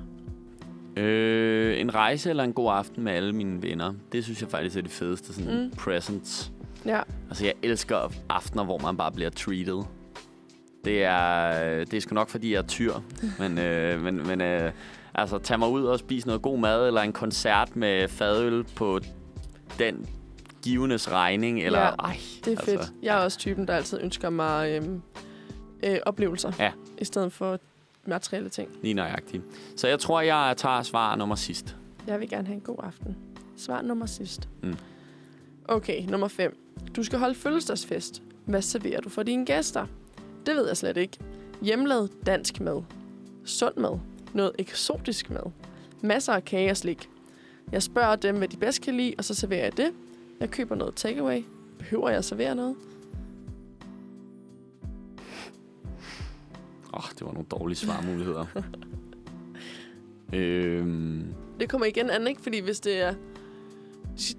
Speaker 2: Øh, en rejse eller en god aften med alle mine venner. Det synes jeg faktisk er det fedeste sådan
Speaker 3: Mm.
Speaker 2: presents.
Speaker 3: Ja,
Speaker 2: Altså, jeg elsker aftener, hvor man bare bliver treated. Det er, det er sgu nok, fordi jeg er tyr. *laughs* men, øh, men, men øh, altså, tag mig ud og spise noget god mad, eller en koncert med fadøl på den givendes regning. Eller,
Speaker 3: Ja,
Speaker 2: ej,
Speaker 3: det er
Speaker 2: altså,
Speaker 3: fedt. Jeg er også typen, der altid ønsker mig øhm, øh, oplevelser,
Speaker 2: Ja.
Speaker 3: i stedet for materielle ting.
Speaker 2: Lige nøjagtigt. Så jeg tror, jeg tager svar nummer sidst.
Speaker 3: Jeg vil gerne have en god aften. Svar nummer sidst.
Speaker 2: Mm.
Speaker 3: Okay, nummer 5. Du skal holde fødselsdagsfest. Hvad serverer du for dine gæster? Det ved jeg slet ikke. Hjemmelavet dansk mad. Sund mad. Noget eksotisk mad. Masser af kage og slik. Jeg spørger dem, hvad de bedst kan lide, og så serverer jeg det. Jeg køber noget takeaway. Behøver jeg at servere noget?
Speaker 2: Åh, oh, det var nogle dårlige svarmuligheder. *laughs* øhm,
Speaker 3: Det kommer igen an, ikke? Fordi hvis det er...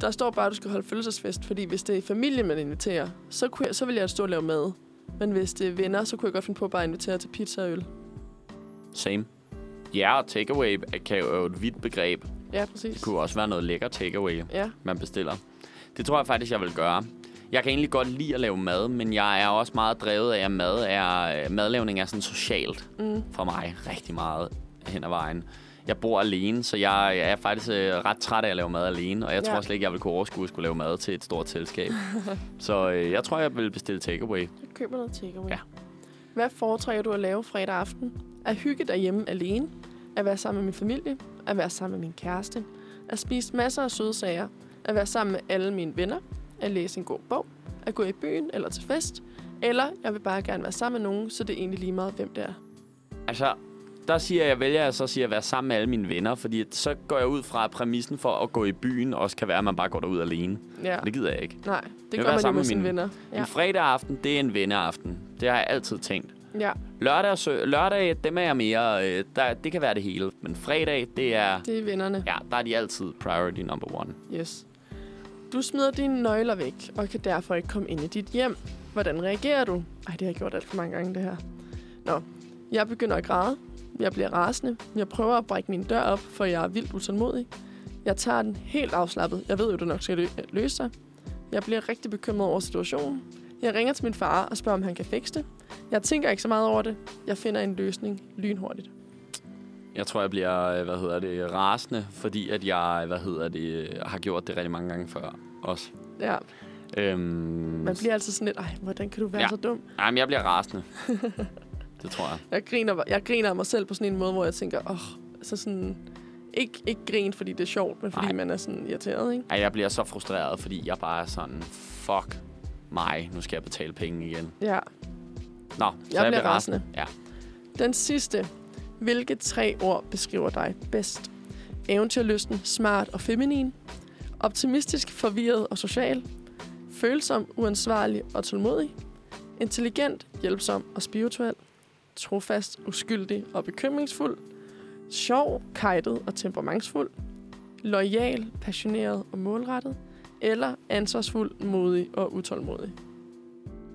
Speaker 3: Der står bare, at du skal holde fødselsdagsfest, fordi hvis det er familie, man inviterer, så, kunne jeg, så vil jeg stå og lave mad. Men hvis det er venner, så kunne jeg godt finde på at bare invitere til pizza og øl.
Speaker 2: same. Ja, og takeaway kan jo et vidt begreb.
Speaker 3: Ja, præcis.
Speaker 2: Det kunne også være noget lækker takeaway,
Speaker 3: Ja,
Speaker 2: man bestiller. Det tror jeg faktisk, jeg vil gøre. Jeg kan egentlig godt lide at lave mad, men jeg er også meget drevet af, at mad er, madlavning er sådan socialt
Speaker 3: mm,
Speaker 2: for mig rigtig meget hen ad vejen. Jeg bor alene, så jeg, jeg er faktisk øh, ret træt af at lave mad alene, og jeg
Speaker 3: Ja.
Speaker 2: tror slet ikke, jeg vil kunne overskue at skulle lave mad til et stort selskab. *laughs* så øh, jeg tror, jeg vil bestille takeaway.
Speaker 3: jeg køber noget takeaway.
Speaker 2: Ja.
Speaker 3: Hvad foretrækker du at lave fredag aften? At hygge derhjemme alene? At være sammen med min familie. At være sammen med min kæreste. At spise masser af søde sager. At være sammen med alle mine venner. At læse en god bog. At gå i byen eller til fest. Eller jeg vil bare gerne være sammen med nogen, så det er egentlig lige meget, hvem det er.
Speaker 2: Altså, der siger jeg, jeg vælger jeg så siger at være sammen med alle mine venner, fordi så går jeg ud fra at præmissen for at gå i byen også kan være, at man bare går derud alene.
Speaker 3: Ja.
Speaker 2: Det gider jeg ikke.
Speaker 3: Nej, det
Speaker 2: vil
Speaker 3: gør man
Speaker 2: sammen
Speaker 3: med sine venner.
Speaker 2: Ja. En fredag aften, det er en venneaften. Det har jeg altid tænkt.
Speaker 3: ja,
Speaker 2: Lørdag, sø- lørdag dem er jeg mere... Øh, der, det kan være det hele. Men fredag, det er...
Speaker 3: det er vennerne.
Speaker 2: Ja, der er de altid priority number one.
Speaker 3: Yes. Du smider dine nøgler væk, og kan derfor ikke komme ind i dit hjem. Hvordan reagerer du? Ej, det har jeg gjort alt for mange gange, det her. Nå, jeg begynder at græde. Jeg bliver rasende. Jeg prøver at brække min dør op, for jeg er vildt utålmodig. Jeg tager den helt afslappet. Jeg ved jo, det nok skal lø- løse sig. Jeg bliver rigtig bekymret over situationen. Jeg ringer til min far og spørger, om han kan fikse det. Jeg tænker ikke så meget over det. Jeg finder en løsning lynhurtigt.
Speaker 2: Jeg tror, jeg bliver, øh, hvad hedder det, rasende, fordi at jeg, hvad hedder det, har gjort det rigtig mange gange før også.
Speaker 3: Ja,
Speaker 2: Øhm,
Speaker 3: man bliver altid sådan lidt, ej, hvordan kan du være
Speaker 2: Ja.
Speaker 3: så dum?
Speaker 2: Ej, men jeg bliver rasende. *laughs* det tror jeg.
Speaker 3: Jeg griner, jeg griner af mig selv på sådan en måde, hvor jeg tænker, åh, oh, så sådan... Ikke, ikke grin, fordi det er sjovt, men fordi
Speaker 2: Nej.
Speaker 3: man er sådan irriteret, ikke?
Speaker 2: Ej, jeg bliver så frustreret, fordi jeg bare er sådan, fuck mig, nu skal jeg betale penge igen.
Speaker 3: Ja,
Speaker 2: Nå, så
Speaker 3: jeg, bliver rasende.
Speaker 2: Ja.
Speaker 3: Den sidste. Hvilke tre ord beskriver dig bedst? Eventyrlysten, smart og feminin. Optimistisk, forvirret og social. Følsom, uansvarlig og tålmodig. Intelligent, hjælpsom og spirituel. Trofast, uskyldig og bekymringsfuld. Sjov, kajtet og temperamentsfuld. Loyal, passioneret og målrettet. Eller ansvarsfuld, modig og utålmodig.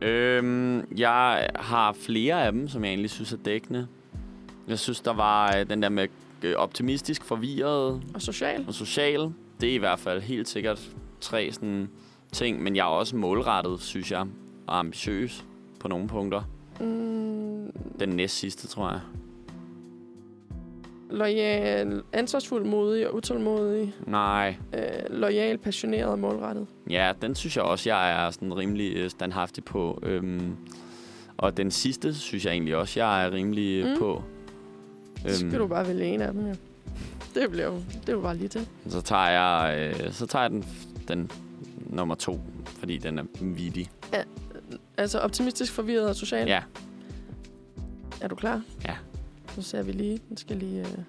Speaker 2: Øhm, jeg har flere af dem, som jeg egentlig synes er dækkende. Jeg synes, der var øh, den der med øh, optimistisk, forvirret
Speaker 3: Og social.
Speaker 2: og social. Det er i hvert fald helt sikkert tre sådan ting, men jeg er også målrettet, synes jeg, og ambitiøs på nogle punkter.
Speaker 3: Mm,
Speaker 2: Den næst sidste, tror jeg.
Speaker 3: Loyal, ansvarsfuld, modig og utålmodig.
Speaker 2: Nej,
Speaker 3: Øh, loyal, passioneret og målrettet.
Speaker 2: ja, den synes jeg også, jeg er sådan rimelig øh, standhaftig på. Øhm, og den sidste, synes jeg egentlig også, jeg er rimelig mm.
Speaker 3: Mm.
Speaker 2: på.
Speaker 3: Så skal du bare vælge en af dem, ja. Det bliver jo, det er jo bare lige det.
Speaker 2: Så tager jeg, øh, så tager jeg den, den nummer to, fordi den er vittig.
Speaker 3: Altså optimistisk, forvirret og social.
Speaker 2: Ja,
Speaker 3: Er du klar?
Speaker 2: Ja.
Speaker 3: Så ser vi lige. Den skal lige... Uh...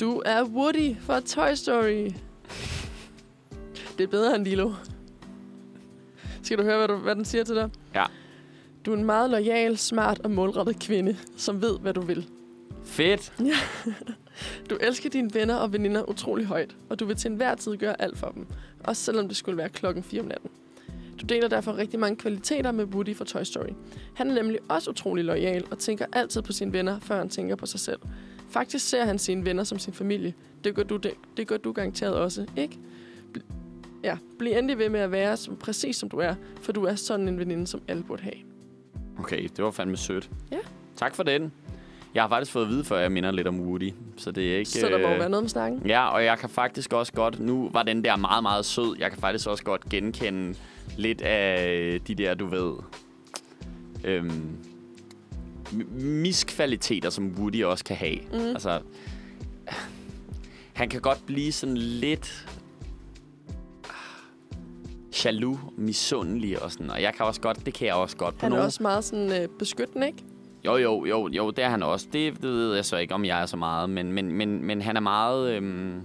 Speaker 3: Du er Woody fra Toy Story. Det er bedre end Lilo. Skal du høre, hvad, du, hvad den siger til dig?
Speaker 2: Ja.
Speaker 3: Du er en meget lojal, smart og målrettet kvinde, som ved, hvad du vil.
Speaker 2: fedt. *laughs*
Speaker 3: Du elsker dine venner og veninder utrolig højt, og du vil til enhver tid gøre alt for dem. Også selvom det skulle være klokken 4 om natten. Du deler derfor rigtig mange kvaliteter med Woody fra Toy Story. Han er nemlig også utrolig lojal og tænker altid på sine venner, før han tænker på sig selv. Faktisk ser han sine venner som sin familie. Det gør du, det, det gør du garanteret også, ikke? Bl- ja, bliv endelig ved med at være som, præcis som du er, for du er sådan en veninde, som alle burde have.
Speaker 2: Okay, det var fandme sødt.
Speaker 3: Ja.
Speaker 2: Tak for den. Jeg har faktisk fået at vide, før jeg minder lidt om Woody. Så det er ikke...
Speaker 3: Så der må
Speaker 2: øh,
Speaker 3: være noget om snakken.
Speaker 2: Ja, og jeg kan faktisk også godt... Nu var den der meget, meget sød. Jeg kan faktisk også godt genkende lidt af de der, du ved... Øhm, miskvaliteter, som Woody også kan have.
Speaker 3: Mhm.
Speaker 2: Altså, han kan godt blive sådan lidt jaloux, misundelig og sådan. Og jeg kan også godt, det kan jeg også godt på
Speaker 3: Han er
Speaker 2: nogle
Speaker 3: også meget sådan, øh, beskyttende, ikke?
Speaker 2: jo, jo, jo, jo, det er han også. Det, det ved jeg så ikke, om jeg er så meget. Men, men, men, men han er meget... Øhm,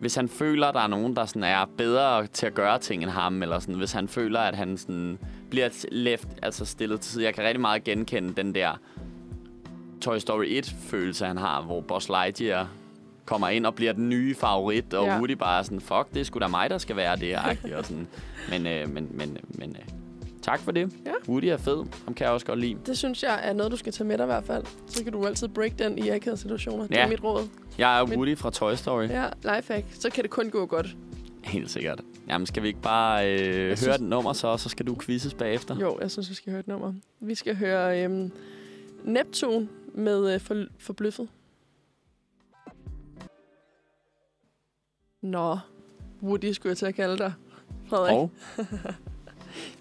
Speaker 2: hvis han føler, at der er nogen, der sådan er bedre til at gøre ting end ham, eller sådan, hvis han føler, at han sådan bliver left, altså stillet til side. Jeg kan rigtig meget genkende den der Toy Story 1-følelse, han har, hvor Buzz Lightyear kommer ind og bliver den nye favorit, og
Speaker 3: Ja.
Speaker 2: Woody bare er sådan, fuck, det er sgu da mig, der skal være det, og sådan. Men, øh, men, men, men øh, tak for det.
Speaker 3: Ja.
Speaker 2: Woody er fed. Ham kan jeg også godt lide.
Speaker 3: Det synes jeg er noget, du skal tage med dig i hvert fald. Så kan du altid break den i akavede situationer. Det er
Speaker 2: Ja.
Speaker 3: mit råd.
Speaker 2: Jeg er
Speaker 3: Men-
Speaker 2: Woody fra Toy Story. Ja.
Speaker 3: Ja, lifehack. Så kan det kun gå godt.
Speaker 2: Helt sikkert. Jamen, skal vi ikke bare øh, høre
Speaker 3: synes-
Speaker 2: et nummer så, og så skal du quizzes bagefter?
Speaker 3: Jo, jeg synes, vi skal høre et nummer. Vi skal høre øhm, Neptun med øh, for, Forbløffet. Nå, Woody skulle jeg til at kalde dig, Frederik.
Speaker 2: Og? *laughs*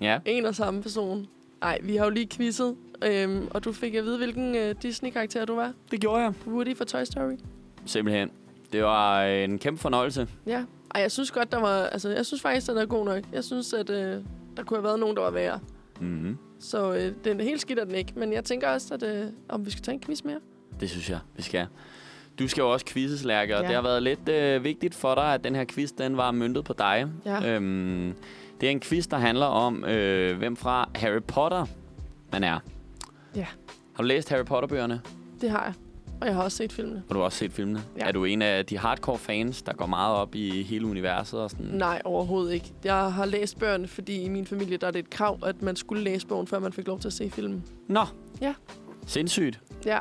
Speaker 2: ja.
Speaker 3: En og samme person. Nej, vi har jo lige quizzet øhm, og du fik at vide, hvilken øh, Disney-karakter du var.
Speaker 2: Det gjorde jeg.
Speaker 3: Woody fra Toy Story.
Speaker 2: Simpelthen. Det var en kæmpe fornøjelse.
Speaker 3: Ja. Ej, jeg synes godt, der var... Altså, jeg synes faktisk, den er god nok. Jeg synes, at øh, der kunne have været nogen, der var værre.
Speaker 2: Mm-hmm.
Speaker 3: Så øh, den er helt skidt er den ikke. Men jeg tænker også, at øh, om vi skal tage en quiz mere.
Speaker 2: Det synes jeg, vi skal. Du skal jo også quizzes, Lærke, og
Speaker 3: Ja.
Speaker 2: det har været lidt øh, vigtigt for dig, at den her quiz, den var møntet på dig.
Speaker 3: Ja.
Speaker 2: Øhm, det er en quiz, der handler om, øh, hvem fra Harry Potter man er.
Speaker 3: Ja.
Speaker 2: Har du læst Harry Potter-bøgerne?
Speaker 3: Det har jeg. Og jeg har også set filmene.
Speaker 2: Og du har også set filmene?
Speaker 3: Ja.
Speaker 2: Er du en af de hardcore fans, der går meget op i hele universet og sådan?
Speaker 3: Nej, overhovedet ikke. Jeg har læst bøgerne, fordi i min familie der er det et krav, at man skulle læse bogen, før man fik lov til at se filmen.
Speaker 2: Nå.
Speaker 3: Ja.
Speaker 2: Sindssygt.
Speaker 3: Ja.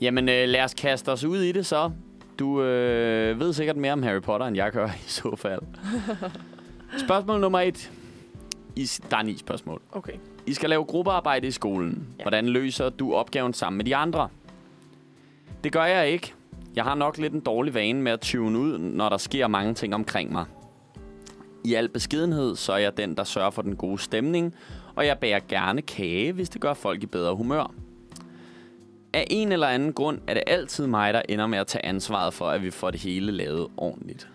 Speaker 2: Jamen, øh, lad os kaste os ud i det så. Du øh, ved sikkert mere om Harry Potter, end jeg gør i så fald. *laughs* Spørgsmål nummer et. I, der er ni spørgsmål.
Speaker 3: Okay.
Speaker 2: I skal lave gruppearbejde i skolen.
Speaker 3: Ja.
Speaker 2: Hvordan løser du opgaven sammen med de andre? Det gør jeg ikke. Jeg har nok lidt en dårlig vane med at tune ud, når der sker mange ting omkring mig. I al beskedenhed, så er jeg den, der sørger for den gode stemning, og jeg bærer gerne kage, hvis det gør folk i bedre humør. Af en eller anden grund er det altid mig, der ender med at tage ansvaret for, at vi får det hele lavet ordentligt.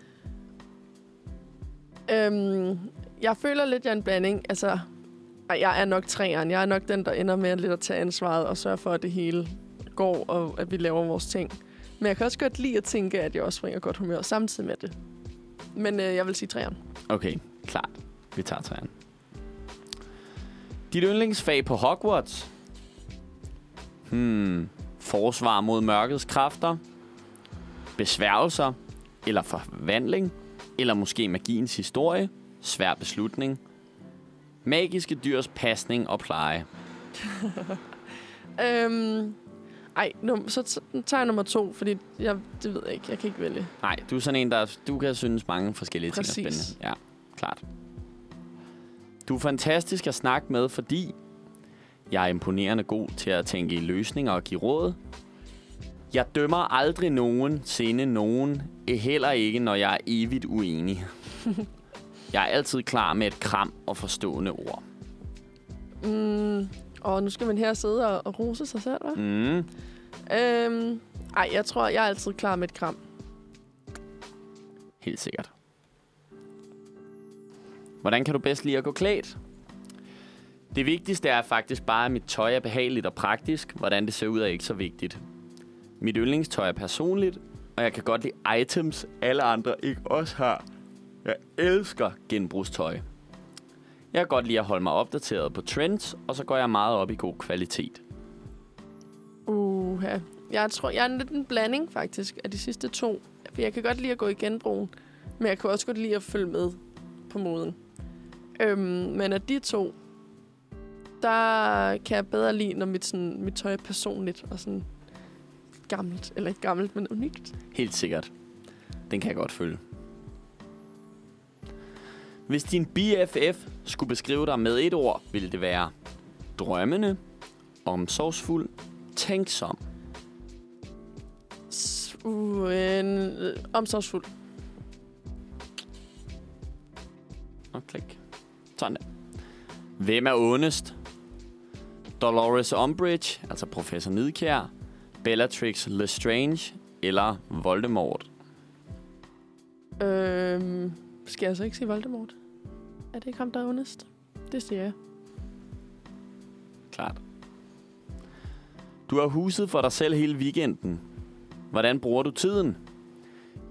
Speaker 3: Øhm, jeg føler lidt, jeg er en blanding. Altså, jeg er nok træeren. Jeg er nok den, der ender med lidt at tage ansvaret og sørge for, at det hele går, og at vi laver vores ting. Men jeg kan også godt lide at tænke, at jeg også bringer godt humør samtidig med det. Men øh, jeg vil sige træeren.
Speaker 2: Okay, klart. Vi tager træeren. Dit yndlingsfag på Hogwarts? Hmm. Forsvar mod mørkets kræfter? Besværgelser? Eller forvandling? Eller måske magiens historie? Svær beslutning? Magiske dyrs pasning og pleje? *laughs*
Speaker 3: Øhm, ej, num- så t- tager jeg nummer to, fordi jeg, det ved jeg ikke. Jeg kan ikke vælge.
Speaker 2: Nej, du er sådan en, der du kan synes mange forskellige ting er
Speaker 3: Præcis.
Speaker 2: spændende. Ja, klart. Du er fantastisk at snakke med, fordi jeg er imponerende god til at tænke i løsninger og give råd. Jeg dømmer aldrig nogen, sinde nogen, eh, heller ikke, når jeg er evigt uenig. *laughs* jeg er altid klar med et kram og forstående ord.
Speaker 3: Mm, og nu skal man her sidde og, og rose sig selv, hva'?
Speaker 2: Mm.
Speaker 3: Øhm, ej, jeg tror, jeg er altid klar med et kram.
Speaker 2: Helt sikkert. Hvordan kan du bedst lide at gå klædt? Det vigtigste er faktisk bare, at mit tøj er behageligt og praktisk. Hvordan det ser ud er ikke så vigtigt. Mit yndlingstøj er personligt, og jeg kan godt lide items, alle andre ikke også har. Jeg elsker genbrugstøj. Jeg kan godt lide at holde mig opdateret på trends, og så går jeg meget op i god kvalitet.
Speaker 3: Uh, jeg tror, jeg er lidt en blanding, faktisk, af de sidste to. For jeg kan godt lide at gå i genbrugen, men jeg kan også godt lide at følge med på moden. Øhm, men af de to, der kan jeg bedre lide, når mit, sådan, mit tøj er personligt og sådan gammelt. Eller ikke gammelt, men unikt.
Speaker 2: Helt sikkert. Den kan jeg godt følge. Hvis din BFF skulle beskrive dig med et ord, ville det være drømmende, omsorgsfuld, tænksom.
Speaker 3: Uh, en, øh, omsorgsfuld.
Speaker 2: Og klik. Sådan der. Hvem er ondest? Dolores Umbridge, altså professor Nidkjær, Bellatrix Lestrange eller Voldemort?
Speaker 3: Øhm, skal jeg så ikke sige Voldemort? Er det ikke ham, der er ondest? Det siger jeg.
Speaker 2: Klart. Du har huset for dig selv hele weekenden. Hvordan bruger du tiden?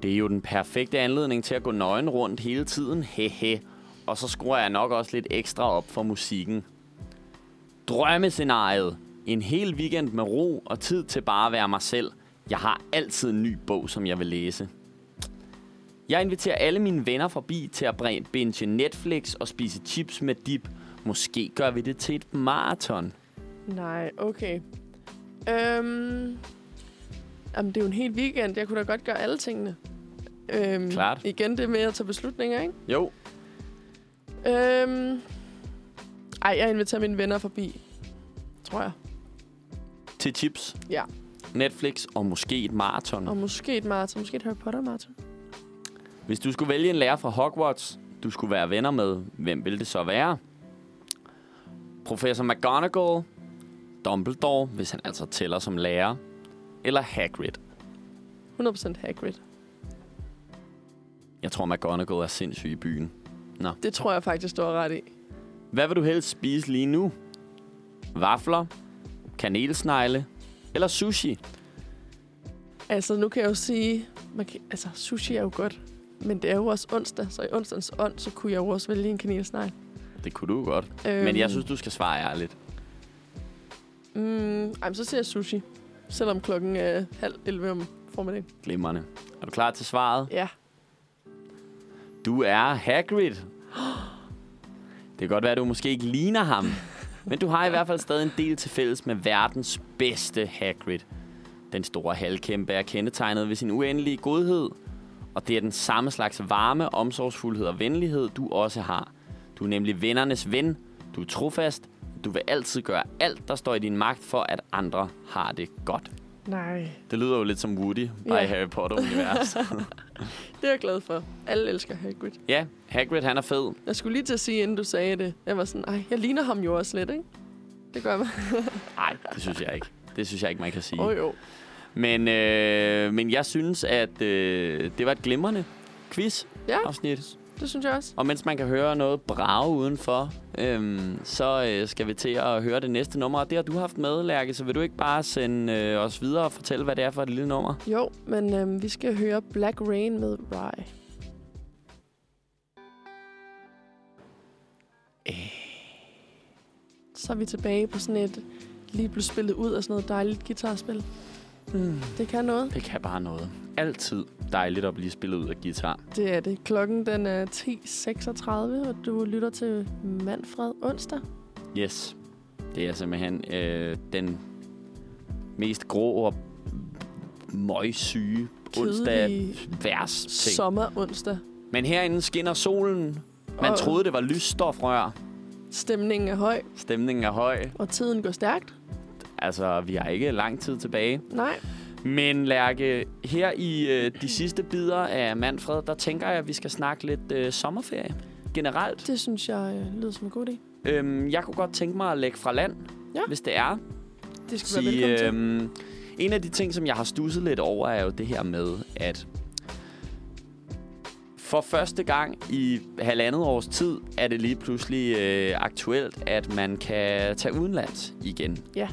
Speaker 2: Det er jo den perfekte anledning til at gå nøgen rundt hele tiden. Hehe. Og så skruer jeg nok også lidt ekstra op for musikken. Drømmescenariet. En hel weekend med ro og tid til bare at være mig selv. Jeg har altid en ny bog, som jeg vil læse. Jeg inviterer alle mine venner forbi til at binge Netflix og spise chips med dip. Måske gør vi det til et maraton.
Speaker 3: Nej, okay. Øhm, jamen, det er jo en hel weekend. Jeg kunne da godt gøre alle tingene. Øhm,
Speaker 2: Klart.
Speaker 3: Igen det med at tage beslutninger, ikke?
Speaker 2: Jo,
Speaker 3: Øhm, ej, jeg inviterer mine venner forbi. Tror jeg.
Speaker 2: Til chips,
Speaker 3: Ja.
Speaker 2: Netflix og måske et maraton.
Speaker 3: Og måske et maraton. Måske et Harry Potter maraton.
Speaker 2: Hvis du skulle vælge en lærer fra Hogwarts, du skulle være venner med, hvem ville det så være? Professor McGonagall, Dumbledore, hvis han altså tæller som lærer, eller Hagrid.
Speaker 3: 100% Hagrid.
Speaker 2: Jeg tror, McGonagall er sindssyg i byen.
Speaker 3: Det tror jeg faktisk, du har ret i.
Speaker 2: Hvad vil du helst spise lige nu? Vafler, kanelsnegle eller sushi?
Speaker 3: Altså, nu kan jeg jo sige... Man kan, altså, sushi er jo godt. Men det er jo også onsdag, så i onsdagens ånd, så kunne jeg jo også vælge en kanelsnegl.
Speaker 2: Det kunne du godt.
Speaker 3: Øhm,
Speaker 2: Men jeg synes, du skal svare ærligt.
Speaker 3: Mm, ej, så siger jeg sushi. Selvom klokken er halv 11 om formiddagen.
Speaker 2: Glimrende. Er du klar til svaret?
Speaker 3: Ja.
Speaker 2: Du er Hagrid. *gasps* Det kan godt være, at du måske ikke ligner ham. Men du har i hvert fald stadig en del til fælles med verdens bedste Hagrid. Den store halvkæmpe er kendetegnet ved sin uendelige godhed. Og det er den samme slags varme, omsorgsfuldhed og venlighed, du også har. Du er nemlig vennernes ven. Du er trofast. Du vil altid gøre alt, der står i din magt for, at andre har det godt.
Speaker 3: Nej.
Speaker 2: Det lyder jo lidt som Woody, bare
Speaker 3: Ja.
Speaker 2: i Harry Potter-univers. *laughs* *laughs*
Speaker 3: Det er jeg glad for. Alle elsker Hagrid.
Speaker 2: ja, Hagrid han er fed.
Speaker 3: Jeg skulle lige til at sige, inden du sagde det. Jeg var sådan, ej, jeg ligner ham jo også lidt, ikke? Det gør man. *laughs*
Speaker 2: Nej, det synes jeg ikke. Det synes jeg ikke, man kan sige.
Speaker 3: Åh oh, jo.
Speaker 2: Men, øh, men jeg synes, at øh, det var et glimrende quiz-afsnit.
Speaker 3: Ja, det synes jeg også.
Speaker 2: Og mens man kan høre noget brage udenfor, øhm, så øh, skal vi til at høre det næste nummer. Og det har du haft med, Lærke, så vil du ikke bare sende øh, os videre og fortælle, hvad det er for et lille nummer?
Speaker 3: Jo, men øhm, vi skal høre Black Rain med Rye. Så er vi tilbage på sådan et lige blevet spillet ud af sådan noget dejligt guitarspil.
Speaker 2: Mm.
Speaker 3: Det kan noget.
Speaker 2: Det kan bare noget. Altid dejligt at blive spillet ud af guitar.
Speaker 3: Det er det. Klokken den er 10.36, og du lytter til Manfred onsdag.
Speaker 2: Yes. Det er simpelthen øh, den mest grå og møgsyge onsdag ting.
Speaker 3: sommer onsdag.
Speaker 2: Men herinde skinner solen. Man
Speaker 3: Og-
Speaker 2: troede, det var lysstofrør.
Speaker 3: Stemningen er høj,
Speaker 2: Stemningen er høj.
Speaker 3: og tiden går stærkt.
Speaker 2: Altså, vi har ikke lang tid tilbage.
Speaker 3: Nej,
Speaker 2: Men Lærke, her i øh, de sidste bidder af Manfred, der tænker jeg, at vi skal snakke lidt øh, sommerferie. Generelt.
Speaker 3: det synes jeg øh, lyder som en god idé.
Speaker 2: Øhm, jeg kunne godt tænke mig at lægge fra land,
Speaker 3: Ja.
Speaker 2: hvis det er.
Speaker 3: Det skal du være velkommen til.
Speaker 2: øhm, en af de ting, som jeg har stusset lidt over, er jo det her med, at for første gang i halvandet års tid, er det lige pludselig øh, aktuelt, at man kan tage udenlands igen.
Speaker 3: Ja.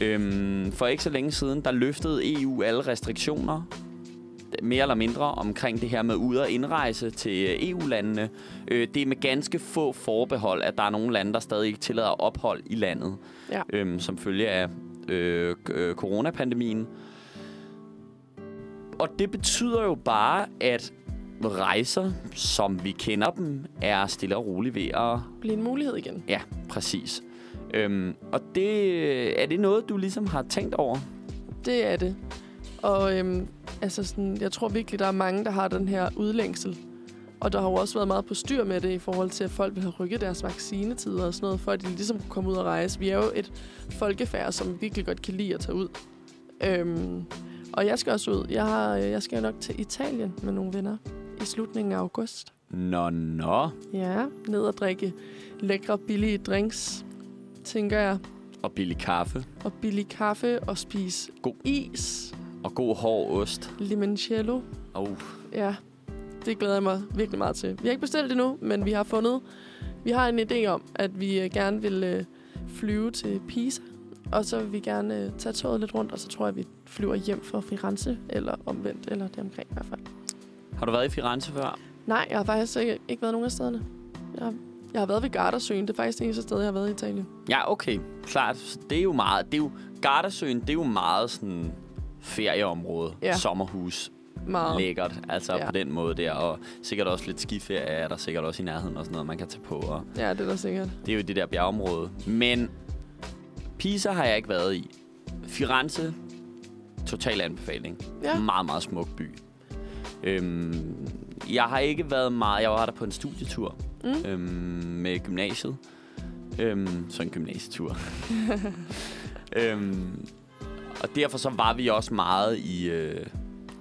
Speaker 2: Øhm, for ikke så længe siden, der løftede EU alle restriktioner, mere eller mindre, omkring det her med ud- og indrejse til øh, EU-landene. Øh, det er med ganske få forbehold, at der er nogle lande, der stadig ikke tillader ophold i landet,
Speaker 3: Ja.
Speaker 2: øhm, som følge af øh, øh, coronapandemien. Og det betyder jo bare, at rejser, som vi kender dem, er stille og roligt ved at
Speaker 3: Blive en mulighed igen.
Speaker 2: Ja, præcis. Øhm, og det, er det noget, du ligesom har tænkt over?
Speaker 3: Det er det. Og øhm, altså sådan, jeg tror virkelig, der er mange, der har den her udlængsel. Og der har jo også været meget på styr med det i forhold til, at folk vil have rykket deres vaccinetider og sådan noget, for at de ligesom kunne komme ud og rejse. Vi er jo et folkefærd, som virkelig godt kan lide at tage ud. Øhm, og jeg skal også ud. Jeg, har, øh, jeg skal nok til Italien med nogle venner i slutningen af august.
Speaker 2: Nå, nå.
Speaker 3: Ja, ned og drikke lækre, billige drinks, tænker jeg.
Speaker 2: Og billig kaffe.
Speaker 3: Og billig kaffe og spise
Speaker 2: God.
Speaker 3: is,
Speaker 2: Og god hård ost.
Speaker 3: limoncello.
Speaker 2: Oh,
Speaker 3: Ja, det glæder jeg mig virkelig meget til. Vi har ikke bestilt det nu, men vi har fundet... Vi har en idé om, at vi øh, gerne vil øh, flyve til Pisa, og så vil vi gerne øh, tage toget lidt rundt, og så tror jeg, vi flyver hjem fra Firenze, eller omvendt, eller det omkring i hvert fald.
Speaker 2: har du været i Firenze før?
Speaker 3: Nej, jeg har faktisk ikke, ikke været nogen af stederne. Jeg jeg har været ved Gardasøen. Det er faktisk det eneste sted, jeg har været i Italien.
Speaker 2: Ja, okay. Klart. Så det er jo meget... Det er jo, Gardasøen, det er jo meget sådan ferieområde.
Speaker 3: Ja.
Speaker 2: Sommerhus.
Speaker 3: Meget.
Speaker 2: Lækkert. Altså
Speaker 3: Ja.
Speaker 2: på den måde der. Og sikkert også lidt skiferie er der sikkert også i nærheden og sådan noget, man kan tage på. Og
Speaker 3: Ja, det er der sikkert.
Speaker 2: Det er jo det der bjergeområde. Men Pisa har jeg ikke været i. Firenze, total anbefaling.
Speaker 3: Ja.
Speaker 2: Meget, meget smuk by. Øhm, jeg har ikke været meget... Jeg var der på en studietur
Speaker 3: Mm.
Speaker 2: øhm, med gymnasiet. Øhm, så en gymnasietur. *laughs* øhm, og derfor så var vi også meget i øh,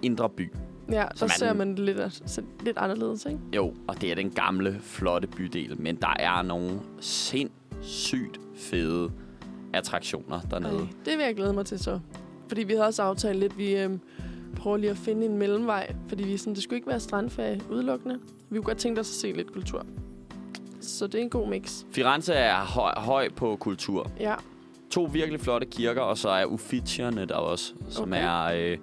Speaker 2: Indre By.
Speaker 3: Ja, der
Speaker 2: er
Speaker 3: ser man det lidt, lidt anderledes, ikke?
Speaker 2: Jo, og det er den gamle, flotte bydel. Men der er nogle sindssygt fede attraktioner dernede.
Speaker 3: Ej, det vil jeg glæde mig til så. Fordi vi havde også aftalt lidt, vi øhm, prøver lige at finde en mellemvej. Fordi vi sådan, det skulle ikke være strandferie udelukkende. Vi kunne godt tænke os at se lidt kultur. Så det er en god mix.
Speaker 2: Firenze er høj, høj på kultur.
Speaker 3: Ja,
Speaker 2: To virkelig flotte kirker, og så er Uffizierne der også, som
Speaker 3: Okay.
Speaker 2: er øh,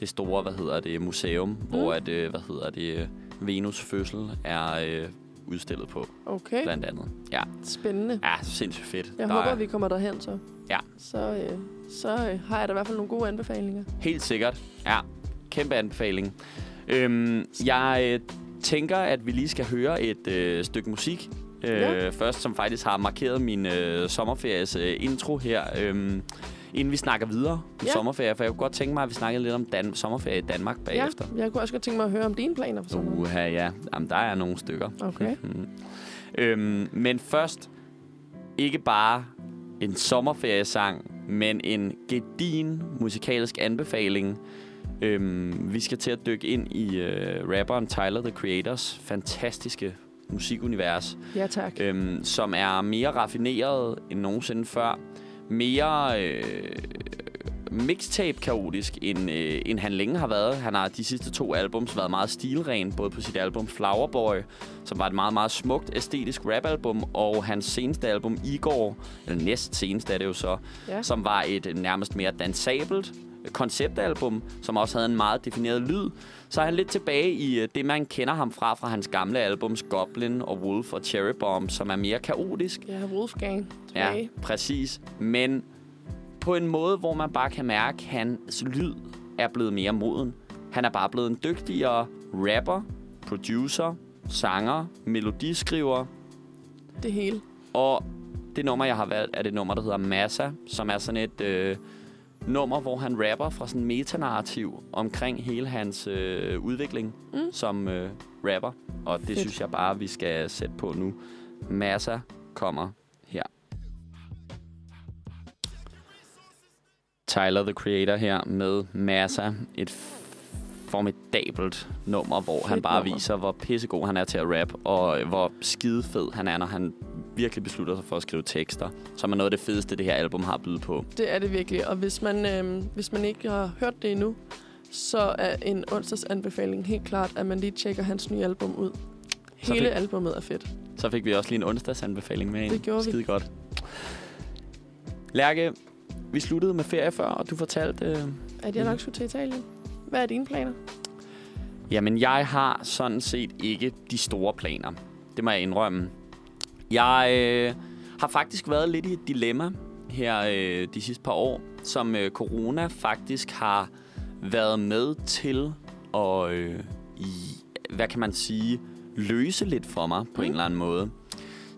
Speaker 2: det store, hvad hedder det, museum, mm. hvor at, øh, hvad hedder det, Venus fødsel er øh, udstillet på,
Speaker 3: okay.
Speaker 2: blandt andet. Ja,
Speaker 3: Spændende.
Speaker 2: ja sindssygt fedt.
Speaker 3: Jeg
Speaker 2: Der
Speaker 3: håber,
Speaker 2: er,
Speaker 3: vi kommer derhen så.
Speaker 2: Ja.
Speaker 3: Så, øh, så øh, har jeg da i hvert fald nogle gode anbefalinger.
Speaker 2: Helt sikkert. Ja, kæmpe anbefaling. Øhm, jeg øh, tænker, at vi lige skal høre et øh, stykke musik. Øh,
Speaker 3: Ja.
Speaker 2: Først, som faktisk har markeret min øh, sommerferie øh, intro her. Øh, inden vi snakker videre om
Speaker 3: Ja.
Speaker 2: sommerferie. For jeg kunne godt tænke mig, at vi snakkede lidt om Dan- sommerferie i Danmark bagefter.
Speaker 3: Ja, jeg kunne også godt tænke mig at høre om dine planer for sommeren.
Speaker 2: Uha, ja. Jamen, der er nogle stykker.
Speaker 3: Okay. *laughs*
Speaker 2: Mhm. øhm, men først, ikke bare en sommerferiesang, men en gedin musikalsk anbefaling. Øhm, vi skal til at dykke ind i øh, rapperen Tyler, The Creators fantastiske musikunivers,
Speaker 3: Ja, tak.
Speaker 2: øhm, som er mere raffineret end nogensinde før. Mere øh, mixtape-kaotisk, end, øh, end han længe har været. Han har de sidste to albums været meget stilren, både på sit album Flower Boy, som var et meget, meget smukt, æstetisk rap-album, og hans seneste album Igor, eller næst seneste er det jo så,
Speaker 3: Ja.
Speaker 2: som var et nærmest mere dansabelt konceptalbum, som også havde en meget defineret lyd. Så er han lidt tilbage i øh, det, man kender ham fra, fra hans gamle albums Goblin og Wolf og Cherry Bomb, som er mere kaotisk.
Speaker 3: Ja, Wolfgang
Speaker 2: Ja,
Speaker 3: tilbage.
Speaker 2: præcis. Men på en måde, hvor man bare kan mærke, at hans lyd er blevet mere moden. Han er bare blevet en dygtigere rapper, producer, sanger, melodiskriver.
Speaker 3: Det hele.
Speaker 2: Og det nummer, jeg har valgt, er det nummer, der hedder Massa, som er sådan et øh, nummer, hvor han rapper fra sådan en metanarrativ omkring hele hans øh, udvikling
Speaker 3: Mm.
Speaker 2: som øh, rapper. Og det
Speaker 3: Fedt.
Speaker 2: synes jeg bare, vi skal sætte på nu. Massa kommer her. Tyler, the Creator her med Massa. Et formidabelt nummer, hvor Fedt han bare
Speaker 3: nummer.
Speaker 2: viser, hvor pissegod han er til at rap, og hvor skidefed han er, når han virkelig beslutter sig for at skrive tekster, som er noget af det fedeste, det her album har at byde på.
Speaker 3: Det er det virkelig. Og hvis man, øh, hvis man ikke har hørt det endnu, så er en onsdagsanbefaling helt klart, at man lige tjekker hans nye album ud.
Speaker 2: Så
Speaker 3: Hele
Speaker 2: fik-
Speaker 3: albumet er fedt.
Speaker 2: Så fik vi også lige en onsdagsanbefaling med.
Speaker 3: Det gjorde vi.
Speaker 2: Skide godt. Lærke, vi sluttede med ferie før, og du fortalte... Øh,
Speaker 3: At jeg
Speaker 2: Mhm.
Speaker 3: nok skulle til Italien. Hvad er dine planer?
Speaker 2: Jamen, jeg har sådan set ikke de store planer. Det må jeg indrømme. Jeg øh, har faktisk været lidt i et dilemma her øh, de sidste par år, som øh, corona faktisk har været med til at, øh, i, hvad kan man sige, løse lidt for mig på mm. en eller anden måde.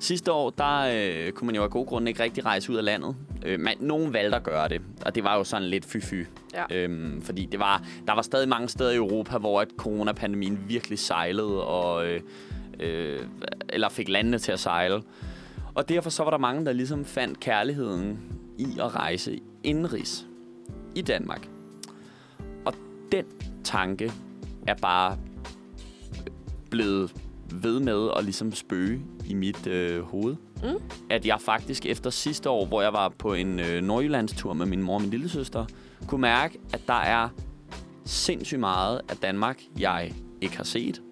Speaker 2: Sidste år, der øh, kunne man jo af gode grunde ikke rigtig rejse ud af landet. Øh, men nogen valgte at gøre det, og det var jo sådan lidt fy-fy.
Speaker 3: Ja.
Speaker 2: Øhm, fordi det var, der var stadig mange steder i Europa, hvor at coronapandemien virkelig sejlede, og, øh, øh, eller fik landene til at sejle. Og derfor så var der mange, der ligesom fandt kærligheden i at rejse indenrigs i Danmark. Og den tanke er bare blevet ved med at ligesom spøge i mit øh, hoved.
Speaker 3: Mm.
Speaker 2: At jeg faktisk efter sidste år, hvor jeg var på en øh, Nordjyllandstur med min mor og min lille søster, kunne mærke, at der er sindssygt meget af Danmark, jeg ikke har set.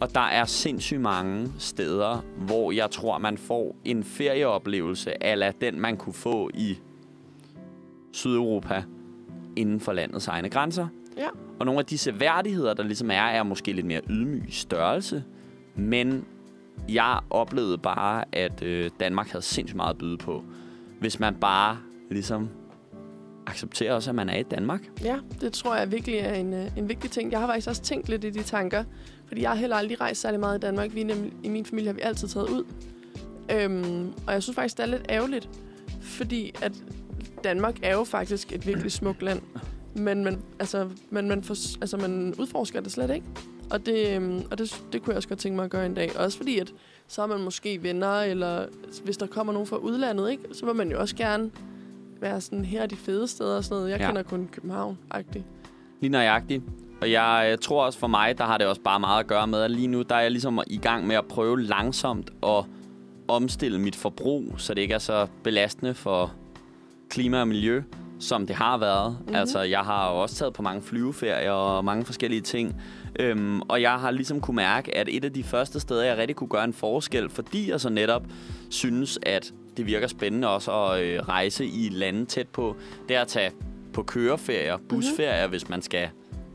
Speaker 2: Og der er sindssygt mange steder, hvor jeg tror, man får en ferieoplevelse, ala den man kunne få i Sydeuropa inden for landets egne grænser.
Speaker 3: Ja.
Speaker 2: Og nogle af de seværdigheder, der ligesom er, er måske lidt mere ydmyg størrelse. Men jeg oplevede bare, at øh, Danmark havde sindssygt meget at byde på. Hvis man bare ligesom accepterer også, at man er i Danmark.
Speaker 3: Ja, det tror jeg virkelig er en, øh, en vigtig ting. Jeg har faktisk også tænkt lidt i de tanker, fordi jeg har heller aldrig rejst særlig meget i Danmark. Vi nemlig, I min familie har vi altid taget ud. Øhm, og jeg synes faktisk, det er lidt ærgerligt, fordi at Danmark er jo faktisk et virkelig smukt land. Men man, altså, men man, for, altså, man udforsker det slet ikke. Og, det, øhm, og det, det kunne jeg også godt tænke mig at gøre en dag. Også fordi, at så har man måske venner, eller hvis der kommer nogen fra udlandet, ikke, så vil man jo også gerne være sådan, her er de fede steder og sådan noget. Jeg
Speaker 2: Ja.
Speaker 3: kender kun København-agtigt.
Speaker 2: Lige nøjagtigt. Og jeg, jeg tror også for mig, der har det også bare meget at gøre med, at lige nu der er jeg ligesom i gang med at prøve langsomt at omstille mit forbrug, så det ikke er så belastende for klima og miljø, som det har været.
Speaker 3: Mhm.
Speaker 2: Mm-hmm. Altså, jeg har også taget på mange flyveferier og mange forskellige ting. Øhm, og jeg har ligesom kunne mærke, at et af de første steder, jeg rigtig kunne gøre en forskel, fordi jeg så netop synes, at det virker spændende også at øh, rejse i lande tæt på, det er at tage på køreferier, busferier, mm-hmm. hvis man skal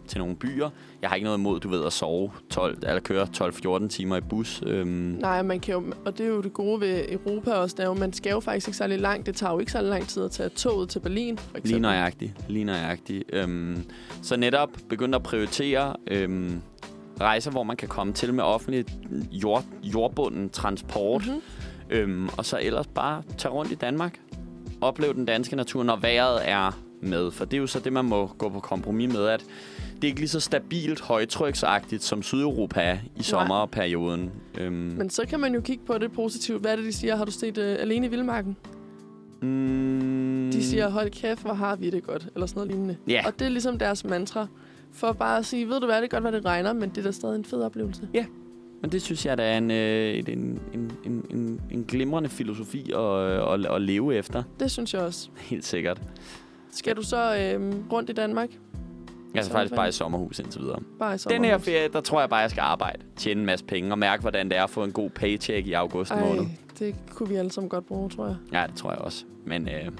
Speaker 2: til nogle byer. Jeg har ikke noget imod, du ved, at sove 12, eller køre 12-14 timer i bus. Øhm,
Speaker 3: Nej, man kan jo, og det er jo det gode ved Europa også, det er jo, man skal jo faktisk ikke særlig langt. Det tager jo ikke særlig lang tid at tage toget til Berlin, for eksempel.
Speaker 2: Lige nøjagtigt. Lige nøjagtigt. Øhm, så netop begyndt at prioritere øhm, rejser, hvor man kan komme til med offentlig jord, jordbunden transport.
Speaker 3: Mhm.
Speaker 2: Øhm, og så ellers bare tage rundt i Danmark. Opleve den danske natur, når vejret er med. For det er jo så det, man må gå på kompromis med, at det er ikke lige så stabilt højtryksagtigt, som Sydeuropa er i sommerperioden. Øhm,
Speaker 3: Men så kan man jo kigge på det positivt. Hvad er det, de siger? Har du set uh, Alene i Vildmarken?
Speaker 2: mm,
Speaker 3: De siger, hold kæft, hvor har vi det godt, eller sådan noget lignende.
Speaker 2: Ja.
Speaker 3: Og det er ligesom deres mantra. For bare at sige, ved du hvad, det er godt, hvad det regner, men det er da stadig en fed oplevelse.
Speaker 2: Men det synes jeg, der er en, øh, en, en, en, en, en, en glimrende filosofi at, at, at leve efter.
Speaker 3: Det synes jeg også.
Speaker 2: Helt sikkert.
Speaker 3: Skal du så øh, rundt i Danmark?
Speaker 2: Jeg er faktisk bare i sommerhus indtil videre.
Speaker 3: Bare i
Speaker 2: Den her
Speaker 3: sommerhus?
Speaker 2: ferie, der tror jeg bare, jeg skal arbejde. Tjene en masse penge og mærke, hvordan det er at få en god paycheck i august måned.
Speaker 3: Ej, det kunne vi alle sammen godt bruge, tror jeg.
Speaker 2: Ja, det tror jeg også. Men øh,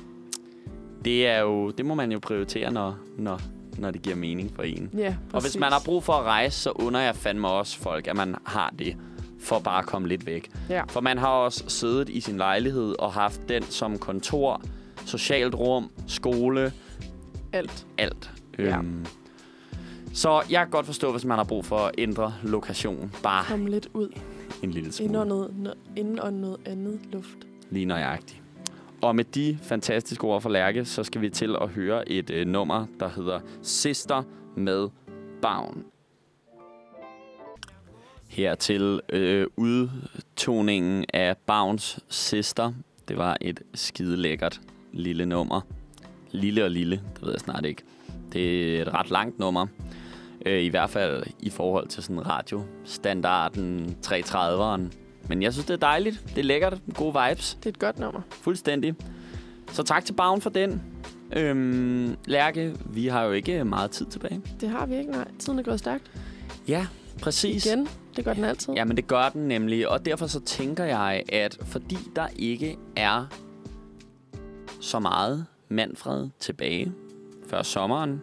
Speaker 2: det, er jo, det må man jo prioritere, når, når, når det giver mening for en.
Speaker 3: Ja, præcis.
Speaker 2: Og hvis man har brug for at rejse, så under jeg fandme også folk, at man har det for bare at komme lidt væk.
Speaker 3: Ja.
Speaker 2: For man har også siddet i sin lejlighed og haft den som kontor, socialt rum, skole,
Speaker 3: Alt.
Speaker 2: alt.
Speaker 3: Ja.
Speaker 2: Øhm, så jeg kan godt forstå, hvis man har brug for at ændre lokation. Bare
Speaker 3: Kom lidt ud.
Speaker 2: en lille smule.
Speaker 3: Indåndet noget andet luft.
Speaker 2: Lige nøjagtigt. Og med de fantastiske ord fra Lærke, så skal vi til at høre et øh, nummer, der hedder Sister med Bavn. Her til øh, udtoningen af Bavns Sister. Det var et skide lækkert lille nummer. Lille og lille, det ved jeg snart ikke. Det er et ret langt nummer. Øh, I hvert fald i forhold til sådan radiostandarden 330'eren. Men jeg synes, det er dejligt. Det er lækkert. Gode vibes.
Speaker 3: Det er et godt nummer.
Speaker 2: Fuldstændig. Så tak til Bavn for den. Øhm, Lærke, vi har jo ikke meget tid tilbage.
Speaker 3: Det har vi ikke, nej. Tiden er gået stærkt.
Speaker 2: Ja, præcis.
Speaker 3: Igen. Det gør den altid.
Speaker 2: Ja, men det gør den nemlig. Og derfor så tænker jeg, at fordi der ikke er så meget Manfred tilbage før sommeren,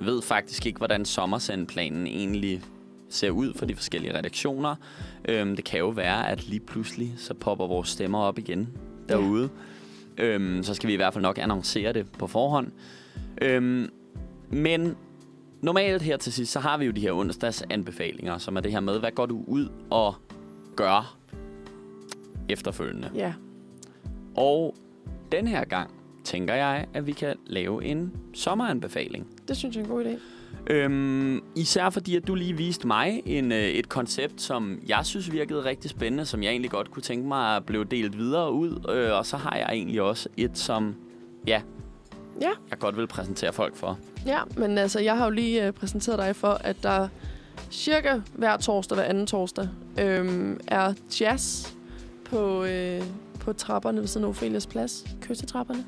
Speaker 2: ved faktisk ikke, hvordan sommersendplanen egentlig ser ud for de forskellige redaktioner. Øhm, det kan jo være, at lige pludselig så popper vores stemmer op igen derude. Øhm, så skal vi i hvert fald nok annoncere det på forhånd. Øhm, men normalt her til sidst, så har vi jo de her onsdags anbefalinger, som er det her med, hvad går du ud og gør efterfølgende.
Speaker 3: Ja.
Speaker 2: Og den her gang tænker jeg, at vi kan lave en sommeranbefaling.
Speaker 3: Det synes jeg er en god idé.
Speaker 2: Øhm, især fordi, at du lige viste mig en, øh, et koncept, som jeg synes virkede rigtig spændende, som jeg egentlig godt kunne tænke mig at blive delt videre ud. Øh, og så har jeg egentlig også et, som ja,
Speaker 3: Ja.
Speaker 2: jeg godt vil præsentere folk for.
Speaker 3: Ja, men altså, jeg har jo lige øh, præsenteret dig for, at der cirka hver torsdag, hver anden torsdag, øhm, er jazz på, øh, på trapperne ved siden af Ophelias Plads. Kyssetrapperne.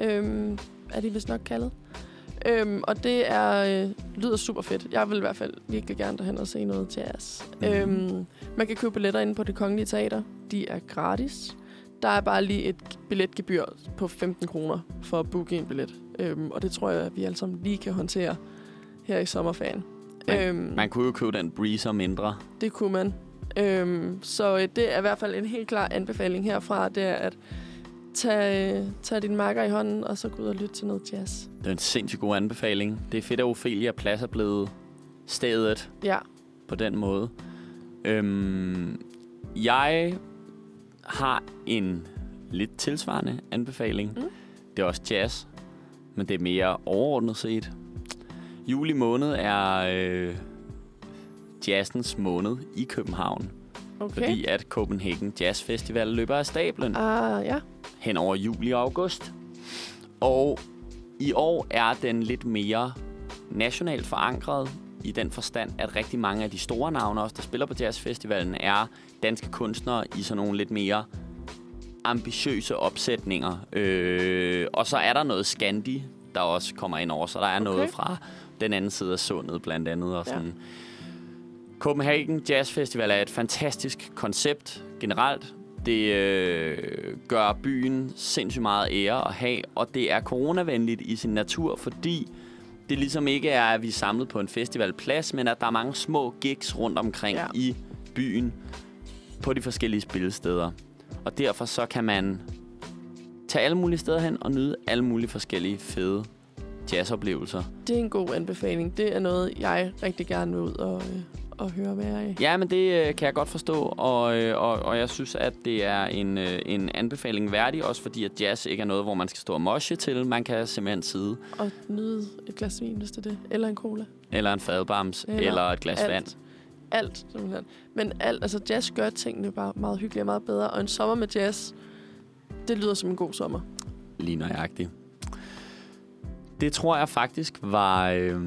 Speaker 3: Øhm, er de vist nok kaldet. Øhm, og det er, øh, lyder super fedt. Jeg vil i hvert fald virkelig gerne derhen og se noget jazz.
Speaker 2: Mhm.
Speaker 3: Øhm, man kan købe billetter inde på det kongelige teater. De er gratis. Der er bare lige et billetgebyr på 15 kroner for at booke en billet. Øhm, og det tror jeg, at vi alle sammen lige kan håndtere her i sommerferien.
Speaker 2: Man-
Speaker 3: øhm,
Speaker 2: Man kunne jo købe den breezer mindre.
Speaker 3: det kunne man. Øhm, så øh, det er i hvert fald en helt klar anbefaling herfra, det er at tage, tage din makker i hånden, og så gå ud og lytte til noget jazz.
Speaker 2: Det er en sindssygt god anbefaling. Det er fedt, at Ophelia Plads er blevet stedet
Speaker 3: Ja,
Speaker 2: på den måde. Øhm, jeg har en lidt tilsvarende anbefaling.
Speaker 3: Mm.
Speaker 2: Det er også jazz, men det er mere overordnet set. Juli måned er øh, jazzens måned i København,
Speaker 3: okay.
Speaker 2: fordi at Copenhagen Jazz Festival løber af stablen
Speaker 3: Ah, ja.
Speaker 2: Hen over juli og august. Og i år er den lidt mere nationalt forankret i den forstand, at rigtig mange af de store navne også, der spiller på jazzfestivalen, er danske kunstnere i sådan nogle lidt mere ambitiøse opsætninger. Øh, og så er der noget Scandi, der også kommer ind over, så der er okay. noget fra den anden side af sundet blandt andet. Og sådan. Ja. Copenhagen Jazz Festival er et fantastisk koncept generelt. Det øh, gør byen sindssygt meget ære at have, og det er coronavenligt i sin natur, fordi det ligesom ikke er, at vi er samlet på en festivalplads, men at der er mange små gigs rundt omkring ja. i byen på de forskellige spillesteder. Og derfor så kan man tage alle mulige steder hen og nyde alle mulige forskellige fede jazzoplevelser.
Speaker 3: Det er en god anbefaling. Det er noget, jeg rigtig gerne vil ud og, øh, og høre mere af.
Speaker 2: Ja, men det øh, kan jeg godt forstå, og, øh, og, og jeg synes, at det er en, øh, en anbefaling værdig, også fordi at jazz ikke er noget, hvor man skal stå og moshe til. Man kan simpelthen sidde.
Speaker 3: Og nyde et glas vin, hvis det er det. Eller en cola.
Speaker 2: Eller en fadbams, eller, eller et glas
Speaker 3: alt.
Speaker 2: vand.
Speaker 3: Alt, simpelthen. Men alt, altså jazz gør tingene bare meget hyggeligt og meget bedre. Og en sommer med jazz, det lyder som en god sommer.
Speaker 2: Lige nøjagtigt. Det tror jeg faktisk var, øh,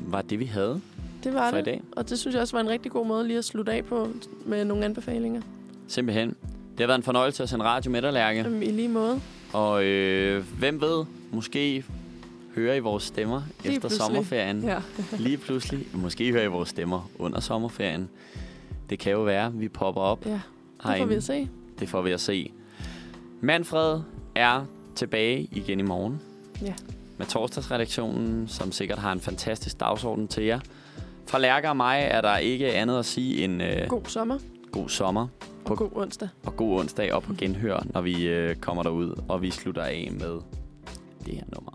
Speaker 2: var det, vi havde
Speaker 3: Det var
Speaker 2: for i
Speaker 3: det.
Speaker 2: dag.
Speaker 3: Og det synes jeg også var en rigtig god måde lige at slutte af på med nogle anbefalinger.
Speaker 2: Simpelthen. Det har været en fornøjelse at sende radio med dig, Lærke.
Speaker 3: Øhm, I lige måde.
Speaker 2: Og øh, hvem ved, måske hører I vores stemmer
Speaker 3: Lige
Speaker 2: efter
Speaker 3: pludselig.
Speaker 2: sommerferien.
Speaker 3: Ja. *laughs*
Speaker 2: Lige pludselig. Måske hører I vores stemmer under sommerferien. Det kan jo være, at vi popper op
Speaker 3: ja. Det får
Speaker 2: herinde.
Speaker 3: vi at se.
Speaker 2: Det får vi at se. Manfred er tilbage igen i morgen.
Speaker 3: Ja.
Speaker 2: Med torsdagsredaktionen, som sikkert har en fantastisk dagsorden til jer. Fra Lærke og mig er der ikke andet at sige end øh,
Speaker 3: God sommer
Speaker 2: god sommer
Speaker 3: og god onsdag.
Speaker 2: og god onsdag og på genhør, når vi øh, kommer derud, og vi slutter af med det her nummer.